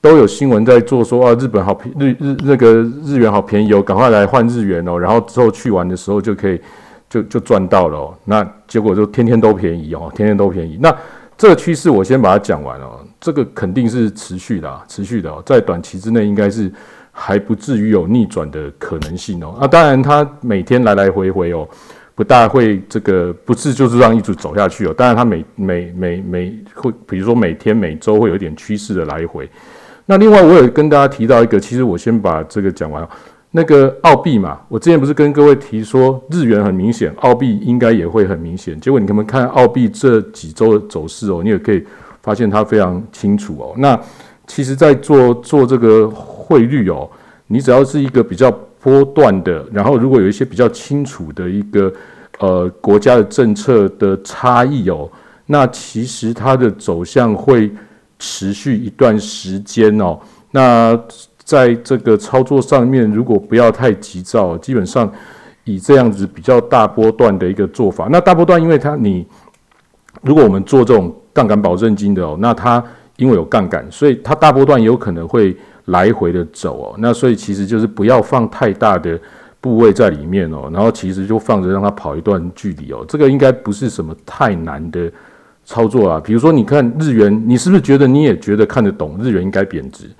都有新闻在做说啊，日本好便日日那个日元好便宜哦，赶快来换日元哦，然后之后去玩的时候就可以就就赚到了哦，那结果就天天都便宜哦，天天都便宜。那这个趋势我先把它讲完哦，这个肯定是持续的，啊持续的，在短期之内应该是。还不至于有逆转的可能性哦。那当然，它每天来来回回哦，不大会这个不是就是让一直走下去哦。当然，它每每每每会，比如说每天每周会有一点趋势的来回。那另外，我有跟大家提到一个，其实我先把这个讲完。那个澳币嘛，我之前不是跟各位提说，日元很明显，澳币应该也会很明显。结果你可能看澳币这几周的走势哦，你也可以发现它非常清楚哦。那其实，在做做这个汇率哦，你只要是一个比较波段的，然后如果有一些比较清楚的一个呃国家的政策的差异哦，那其实它的走向会持续一段时间哦。那在这个操作上面，如果不要太急躁，基本上以这样子比较大波段的一个做法。那大波段，因为它你如果我们做这种杠杆保证金的哦，那它因为有杠杆，所以它大波段有可能会来回的走哦。那所以其实就是不要放太大的部位在里面哦，然后其实就放着让它跑一段距离哦。这个应该不是什么太难的操作啊。比如说，你看日元，你是不是觉得你也觉得看得懂日元应该贬值？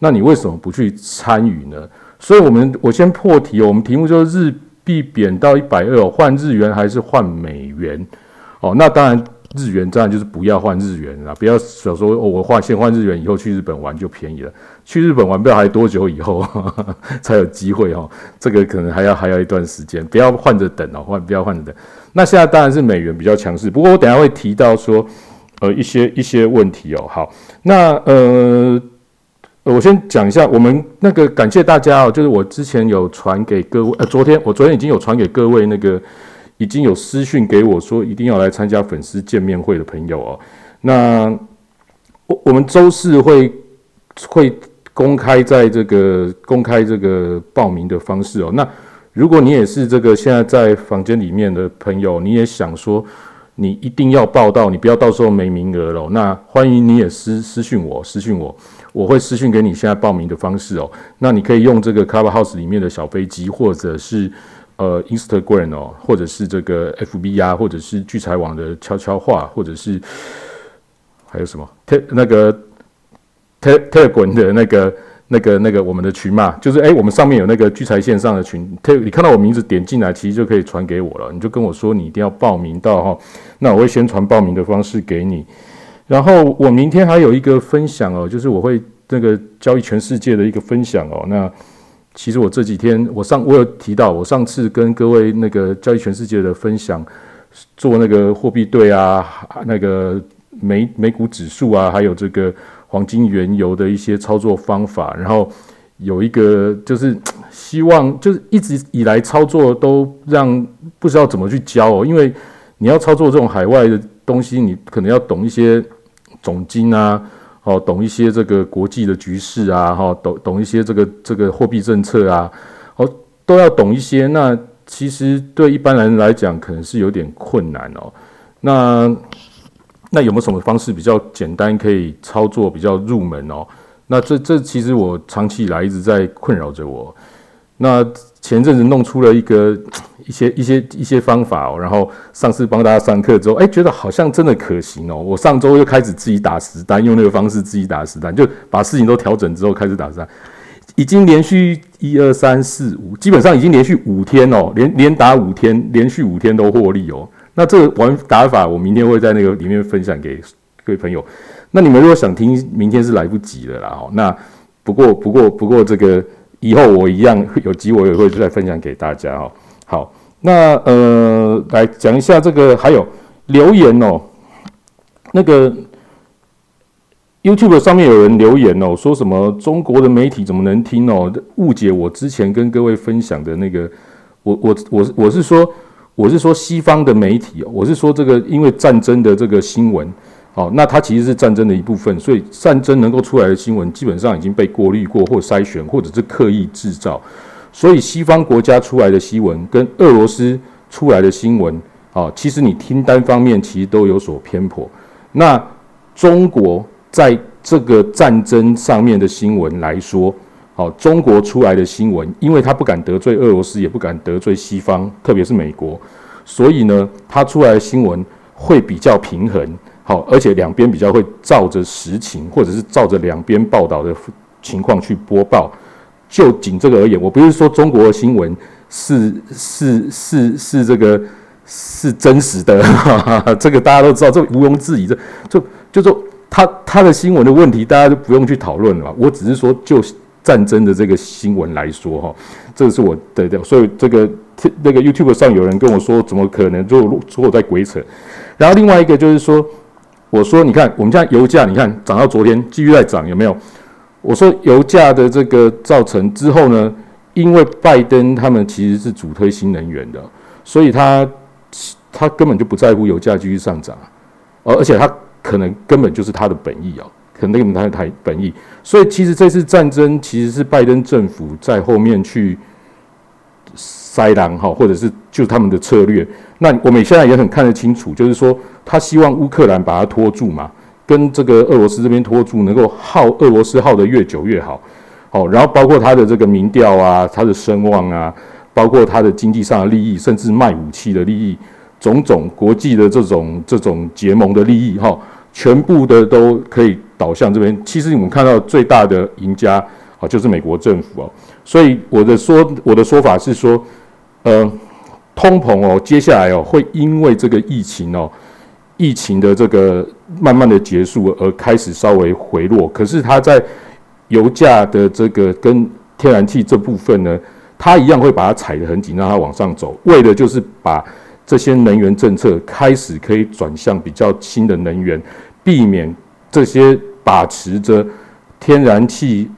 那你为什么不去参与呢？所以，我们我先破题哦。我们题目就是日币贬到一百二，换日元还是换美元？哦，那当然日元当然就是不要换日元了，不要想说哦，我换先换日元，以后去日本玩就便宜了。去日本玩不知道还多久以后 才有机会哦，这个可能还要还要一段时间，不要换着等哦，换不要换着等。那现在当然是美元比较强势，不过我等下会提到说呃一些一些问题哦。好，那呃。我先讲一下，我们那个感谢大家哦，就是我之前有传给各位，呃，昨天我昨天已经有传给各位那个已经有私讯给我说一定要来参加粉丝见面会的朋友哦。那我我们周四会会公开在这个公开这个报名的方式哦。那如果你也是这个现在在房间里面的朋友，你也想说你一定要报到，你不要到时候没名额了，那欢迎你也私私讯我，私讯我。我会私信给你现在报名的方式哦，那你可以用这个 Clubhouse 里面的小飞机，或者是呃 Instagram 哦，或者是这个 FB 啊，或者是聚财网的悄悄话，或者是还有什么 Te 那个 Te Telegram 的那个那个那个我们的群嘛，就是哎，我们上面有那个聚财线上的群，Te 你看到我名字点进来，其实就可以传给我了，你就跟我说你一定要报名到哈，那我会先传报名的方式给你。然后我明天还有一个分享哦，就是我会那个交易全世界的一个分享哦。那其实我这几天我上我有提到，我上次跟各位那个交易全世界的分享，做那个货币对啊，那个美美股指数啊，还有这个黄金原油的一些操作方法。然后有一个就是希望就是一直以来操作都让不知道怎么去教哦，因为你要操作这种海外的东西，你可能要懂一些。总金啊，哦，懂一些这个国际的局势啊，哈，懂懂一些这个这个货币政策啊，哦，都要懂一些。那其实对一般人来讲，可能是有点困难哦。那那有没有什么方式比较简单，可以操作比较入门哦？那这这其实我长期以来一直在困扰着我。那前阵子弄出了一个 一些一些一些方法，然后上次帮大家上课之后，哎，觉得好像真的可行哦。我上周又开始自己打实单，用那个方式自己打实单，就把事情都调整之后开始打实单，已经连续一二三四五，基本上已经连续五天哦，连连打五天，连续五天都获利哦。那这个玩打法，我明天会在那个里面分享给各位朋友。那你们如果想听，明天是来不及了啦哦。那不过不过不过这个。以后我一样有机会也会再分享给大家哦。好，那呃，来讲一下这个，还有留言哦。那个 YouTube 上面有人留言哦，说什么中国的媒体怎么能听哦？误解我之前跟各位分享的那个，我我我我是说我是说西方的媒体，我是说这个因为战争的这个新闻。好，那它其实是战争的一部分，所以战争能够出来的新闻基本上已经被过滤过或筛选，或者是刻意制造。所以西方国家出来的新闻跟俄罗斯出来的新闻，啊，其实你听单方面其实都有所偏颇。那中国在这个战争上面的新闻来说，好，中国出来的新闻，因为他不敢得罪俄罗斯，也不敢得罪西方，特别是美国，所以呢，他出来的新闻会比较平衡。好，而且两边比较会照着实情，或者是照着两边报道的情况去播报，就仅这个而言，我不是说中国的新闻是是是是这个是真实的，这个大家都知道，这毋庸置疑，这就就说他他的新闻的问题，大家就不用去讨论了。我只是说就战争的这个新闻来说，哈，这个是我的，所以这个那个 YouTube 上有人跟我说，怎么可能就我在鬼扯？然后另外一个就是说。我说，你看，我们现在油价，你看涨到昨天继续在涨，有没有？我说油价的这个造成之后呢，因为拜登他们其实是主推新能源的，所以他他根本就不在乎油价继续上涨，而而且他可能根本就是他的本意啊，能根本他的台本意。所以其实这次战争其实是拜登政府在后面去塞狼哈，或者是就他们的策略。那我们现在也很看得清楚，就是说。他希望乌克兰把它拖住嘛，跟这个俄罗斯这边拖住，能够耗俄罗斯耗得越久越好，好，然后包括他的这个民调啊，他的声望啊，包括他的经济上的利益，甚至卖武器的利益，种种国际的这种这种结盟的利益，哈，全部的都可以导向这边。其实你们看到最大的赢家啊，就是美国政府哦。所以我的说我的说法是说，呃，通膨哦，接下来哦，会因为这个疫情哦。疫情的这个慢慢的结束而开始稍微回落，可是它在油价的这个跟天然气这部分呢，它一样会把它踩得很紧，让它往上走，为的就是把这些能源政策开始可以转向比较新的能源，避免这些把持着天然气、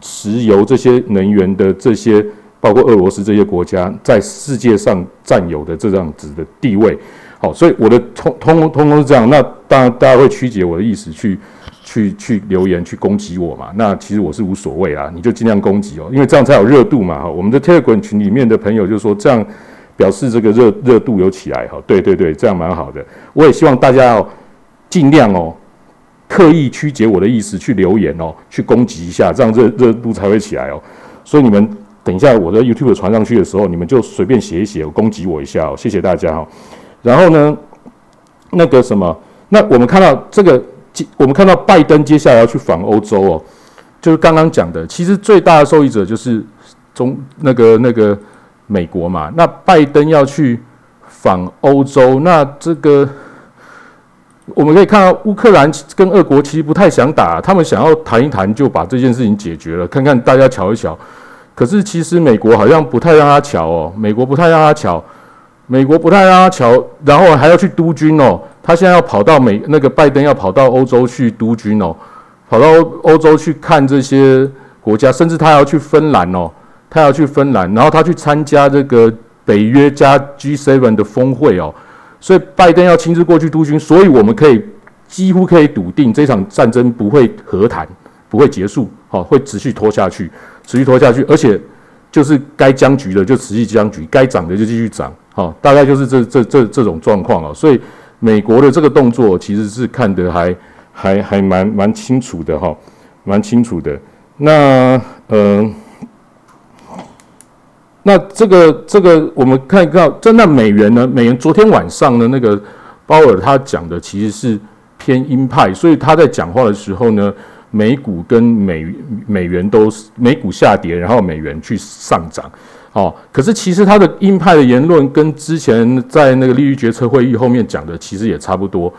石油这些能源的这些，包括俄罗斯这些国家在世界上占有的这样子的地位。好，所以我的通通通通是这样。那当然，大家会曲解我的意思，去去去留言去攻击我嘛。那其实我是无所谓啊，你就尽量攻击哦，因为这样才有热度嘛。哈，我们的 Telegram 群里面的朋友就说，这样表示这个热热度有起来。哈，对对对，这样蛮好的。我也希望大家要尽量哦，刻意曲解我的意思去留言哦，去攻击一下，这样热热度才会起来哦。所以你们等一下我的 YouTube 传上去的时候，你们就随便写一写，攻击我一下哦。谢谢大家哈。然后呢，那个什么，那我们看到这个，我们看到拜登接下来要去访欧洲哦，就是刚刚讲的，其实最大的受益者就是中那个那个美国嘛。那拜登要去访欧洲，那这个我们可以看到乌克兰跟俄国其实不太想打，他们想要谈一谈就把这件事情解决了，看看大家瞧一瞧。可是其实美国好像不太让他瞧哦，美国不太让他瞧。美国不太让他瞧，然后还要去督军哦。他现在要跑到美那个拜登要跑到欧洲去督军哦，跑到欧洲去看这些国家，甚至他要去芬兰哦，他要去芬兰，然后他去参加这个北约加 G7 的峰会哦。所以拜登要亲自过去督军，所以我们可以几乎可以笃定这场战争不会和谈，不会结束，好，会持续拖下去，持续拖下去，而且就是该僵局的就持续僵局，该涨的就继续涨。好，大概就是这这这这种状况哦，所以美国的这个动作其实是看得还还还蛮蛮清楚的哈，蛮清楚的。那嗯，那这个这个我们看到，在那美元呢？美元昨天晚上的那个鲍尔他讲的其实是偏鹰派，所以他在讲话的时候呢，美股跟美美元都美股下跌，然后美元去上涨。哦，可是其实他的鹰派的言论跟之前在那个利率决策会议后面讲的其实也差不多。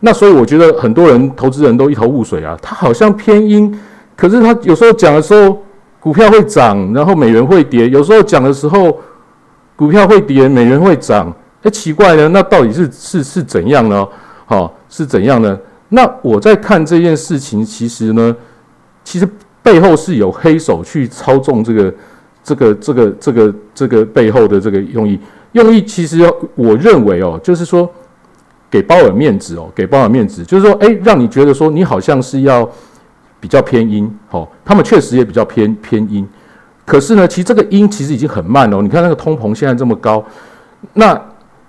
那所以我觉得很多人投资人都一头雾水啊。他好像偏鹰，可是他有时候讲的时候股票会涨，然后美元会跌；有时候讲的时候股票会跌，美元会涨。哎，奇怪呢，那到底是是是怎样呢？好，是怎样呢？那我在看这件事情，其实呢，其实背后是有黑手去操纵这个。这个这个这个这个背后的这个用意，用意其实要我认为哦，就是说给鲍尔面子哦，给鲍尔面子，就是说，哎，让你觉得说你好像是要比较偏阴，哦，他们确实也比较偏偏阴，可是呢，其实这个阴其实已经很慢了。你看那个通膨现在这么高，那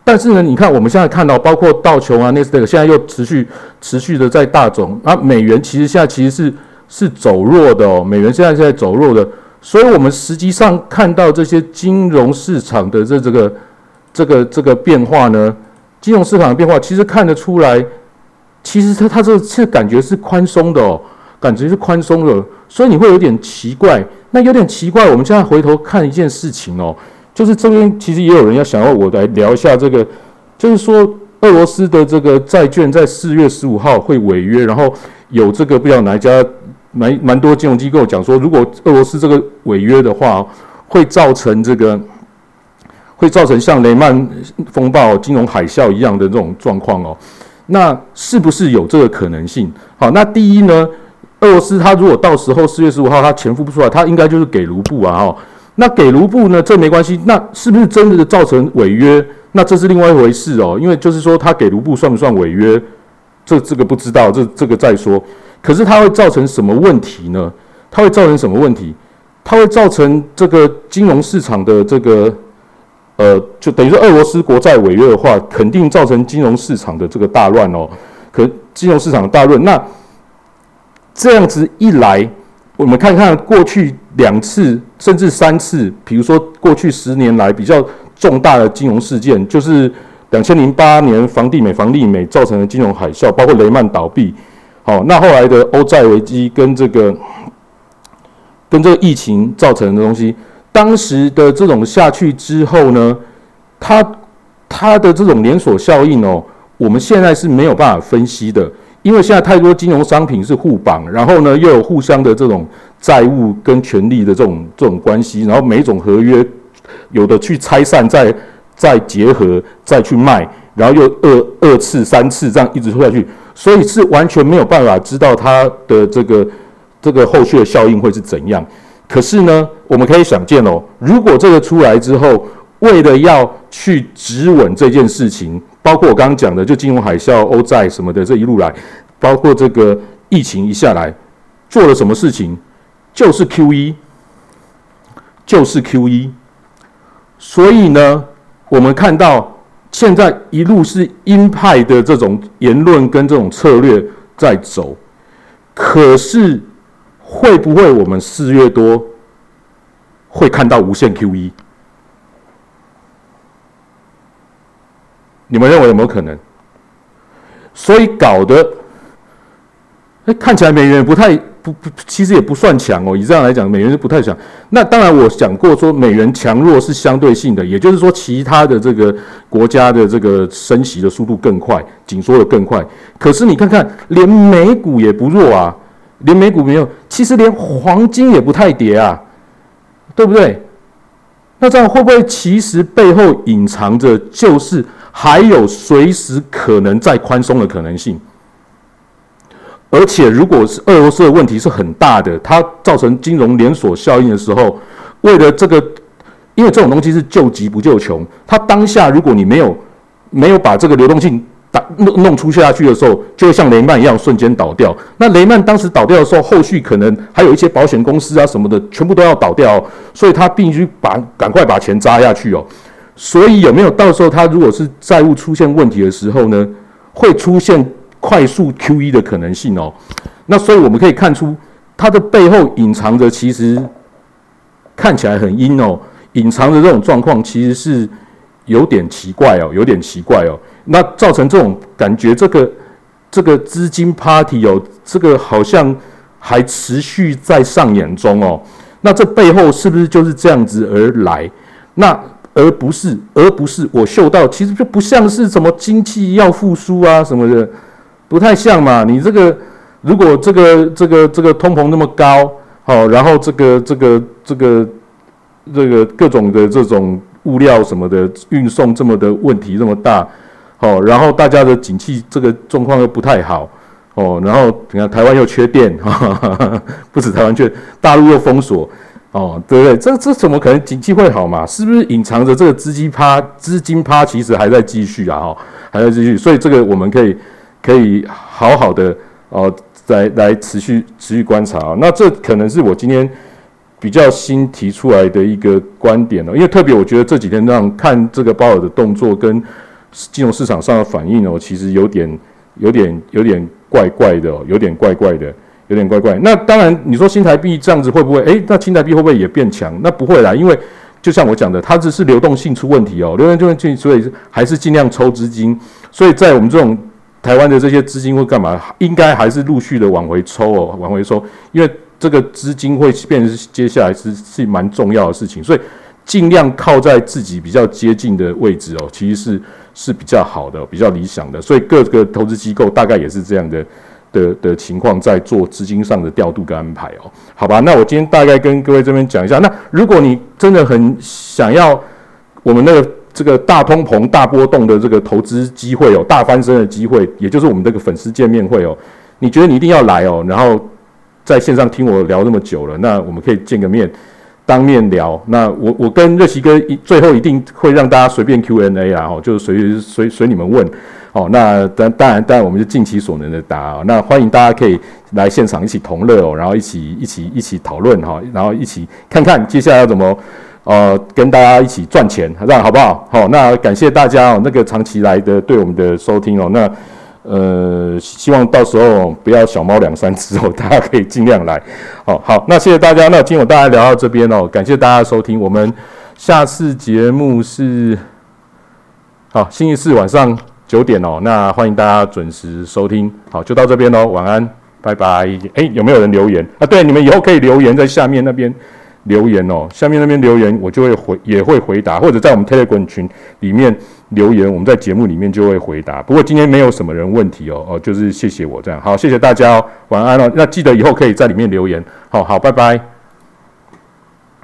但是呢，你看我们现在看到，包括道琼啊、纳斯达克现在又持续持续的在大涨，啊，美元其实现在其实是是走弱的哦，美元现在现在走弱的。所以，我们实际上看到这些金融市场的这这个这个这个变化呢，金融市场的变化其实看得出来，其实它它这这感觉是宽松的哦，感觉是宽松的，所以你会有点奇怪，那有点奇怪。我们现在回头看一件事情哦，就是这边其实也有人要想要我来聊一下这个，就是说俄罗斯的这个债券在四月十五号会违约，然后有这个不知道哪一家蛮蛮多金融机构讲说，如果俄罗斯这个违约的话，会造成这个会造成像雷曼风暴、金融海啸一样的这种状况哦。那是不是有这个可能性？好，那第一呢？俄罗斯他如果到时候四月十五号他钱付不出来，他应该就是给卢布啊，哦，那给卢布呢，这没关系。那是不是真的造成违约？那这是另外一回事哦，因为就是说他给卢布算不算违约？这这个不知道，这这个再说。可是它会造成什么问题呢？它会造成什么问题？它会造成这个金融市场的这个，呃，就等于说俄罗斯国债违约的话，肯定造成金融市场的这个大乱哦。可金融市场大乱，那。这样子一来，我们看看过去两次甚至三次，比如说过去十年来比较重大的金融事件，就是两千零八年房地美、房利美造成的金融海啸，包括雷曼倒闭，好，那后来的欧债危机跟这个跟这个疫情造成的东西，当时的这种下去之后呢，它它的这种连锁效应哦，我们现在是没有办法分析的。因为现在太多金融商品是互绑，然后呢又有互相的这种债务跟权利的这种这种关系，然后每一种合约有的去拆散，再再结合，再去卖，然后又二二次、三次这样一直拖下去，所以是完全没有办法知道它的这个这个后续的效应会是怎样。可是呢，我们可以想见哦，如果这个出来之后，为了要去止稳这件事情。包括我刚刚讲的，就金融海啸、欧债什么的，这一路来，包括这个疫情一下来，做了什么事情，就是 Q E，就是 Q E。所以呢，我们看到现在一路是鹰派的这种言论跟这种策略在走，可是会不会我们四月多会看到无限 Q E？你们认为有没有可能？所以搞得，哎，看起来美元不太不不，其实也不算强哦。以这样来讲，美元是不太强。那当然，我讲过说美元强弱是相对性的，也就是说，其他的这个国家的这个升息的速度更快，紧缩的更快。可是你看看，连美股也不弱啊，连美股没有，其实连黄金也不太跌啊，对不对？那这样会不会其实背后隐藏着就是？还有随时可能再宽松的可能性，而且如果是俄罗斯的问题是很大的，它造成金融连锁效应的时候，为了这个，因为这种东西是救急不救穷，它当下如果你没有没有把这个流动性打弄弄出下去的时候，就会像雷曼一样瞬间倒掉。那雷曼当时倒掉的时候，后续可能还有一些保险公司啊什么的，全部都要倒掉，所以他必须把赶快把钱扎下去哦。所以有没有到时候他如果是债务出现问题的时候呢，会出现快速 QE 的可能性哦？那所以我们可以看出，它的背后隐藏着其实看起来很阴哦，隐藏着这种状况其实是有点奇怪哦，有点奇怪哦。那造成这种感觉，这个这个资金 party 哦，这个好像还持续在上演中哦。那这背后是不是就是这样子而来？那？而不是，而不是我嗅到，其实就不像是什么经济要复苏啊什么的，不太像嘛。你这个如果这个这个这个通膨那么高，好，然后这个这个这个这个各种的这种物料什么的运送这么的问题这么大，好，然后大家的景气这个状况又不太好，哦，然后你看台湾又缺电，不止台湾缺，大陆又封锁。哦，对不对？这这怎么可能经济会好嘛？是不是隐藏着这个资金趴？资金趴其实还在继续啊，哈，还在继续。所以这个我们可以可以好好的哦，来来持续持续观察啊。那这可能是我今天比较新提出来的一个观点了，因为特别我觉得这几天让看这个鲍尔的动作跟金融市场上的反应哦，其实有点有点有点怪怪的，哦有点怪怪的。有点怪怪，那当然你说新台币这样子会不会？诶，那新台币会不会也变强？那不会啦，因为就像我讲的，它只是流动性出问题哦，流动性问题所以还是尽量抽资金。所以在我们这种台湾的这些资金会干嘛？应该还是陆续的往回抽哦，往回抽，因为这个资金会变成接下来是是蛮重要的事情，所以尽量靠在自己比较接近的位置哦，其实是是比较好的，比较理想的。所以各个投资机构大概也是这样的的的情况，在做资金上的调度跟安排哦。好吧，那我今天大概跟各位这边讲一下。那如果你真的很想要我们那个这个大通膨、大波动的这个投资机会哦，大翻身的机会，也就是我们这个粉丝见面会哦，你觉得你一定要来哦，然后。在线上听我聊那么久了，那我们可以见个面，当面聊。那我我跟热奇哥一最后一定会让大家随便 Q&A 啊，哦，就是随随随你们问。哦，那当当然当然我们就尽其所能的答。哦那欢迎大家可以来现场一起同乐哦，然后一起一起一起讨论哈，然后一起看看接下来要怎么呃跟大家一起赚钱，这样好不好？好，那感谢大家哦，那个长期来的对我们的收听哦，那。呃，希望到时候不要小猫两三只哦，大家可以尽量来。好好，那谢谢大家。那今天大家聊到这边哦，感谢大家收听。我们下次节目是好星期四晚上九点哦，那欢迎大家准时收听。好，就到这边喽，晚安，拜拜。哎，有没有人留言啊？对，你们以后可以留言在下面那边。留言哦，下面那边留言我就会回，也会回答，或者在我们 Telegram 群里面留言，我们在节目里面就会回答。不过今天没有什么人问题哦，哦，就是谢谢我这样，好，谢谢大家哦，晚安哦，那记得以后可以在里面留言，好好，拜拜。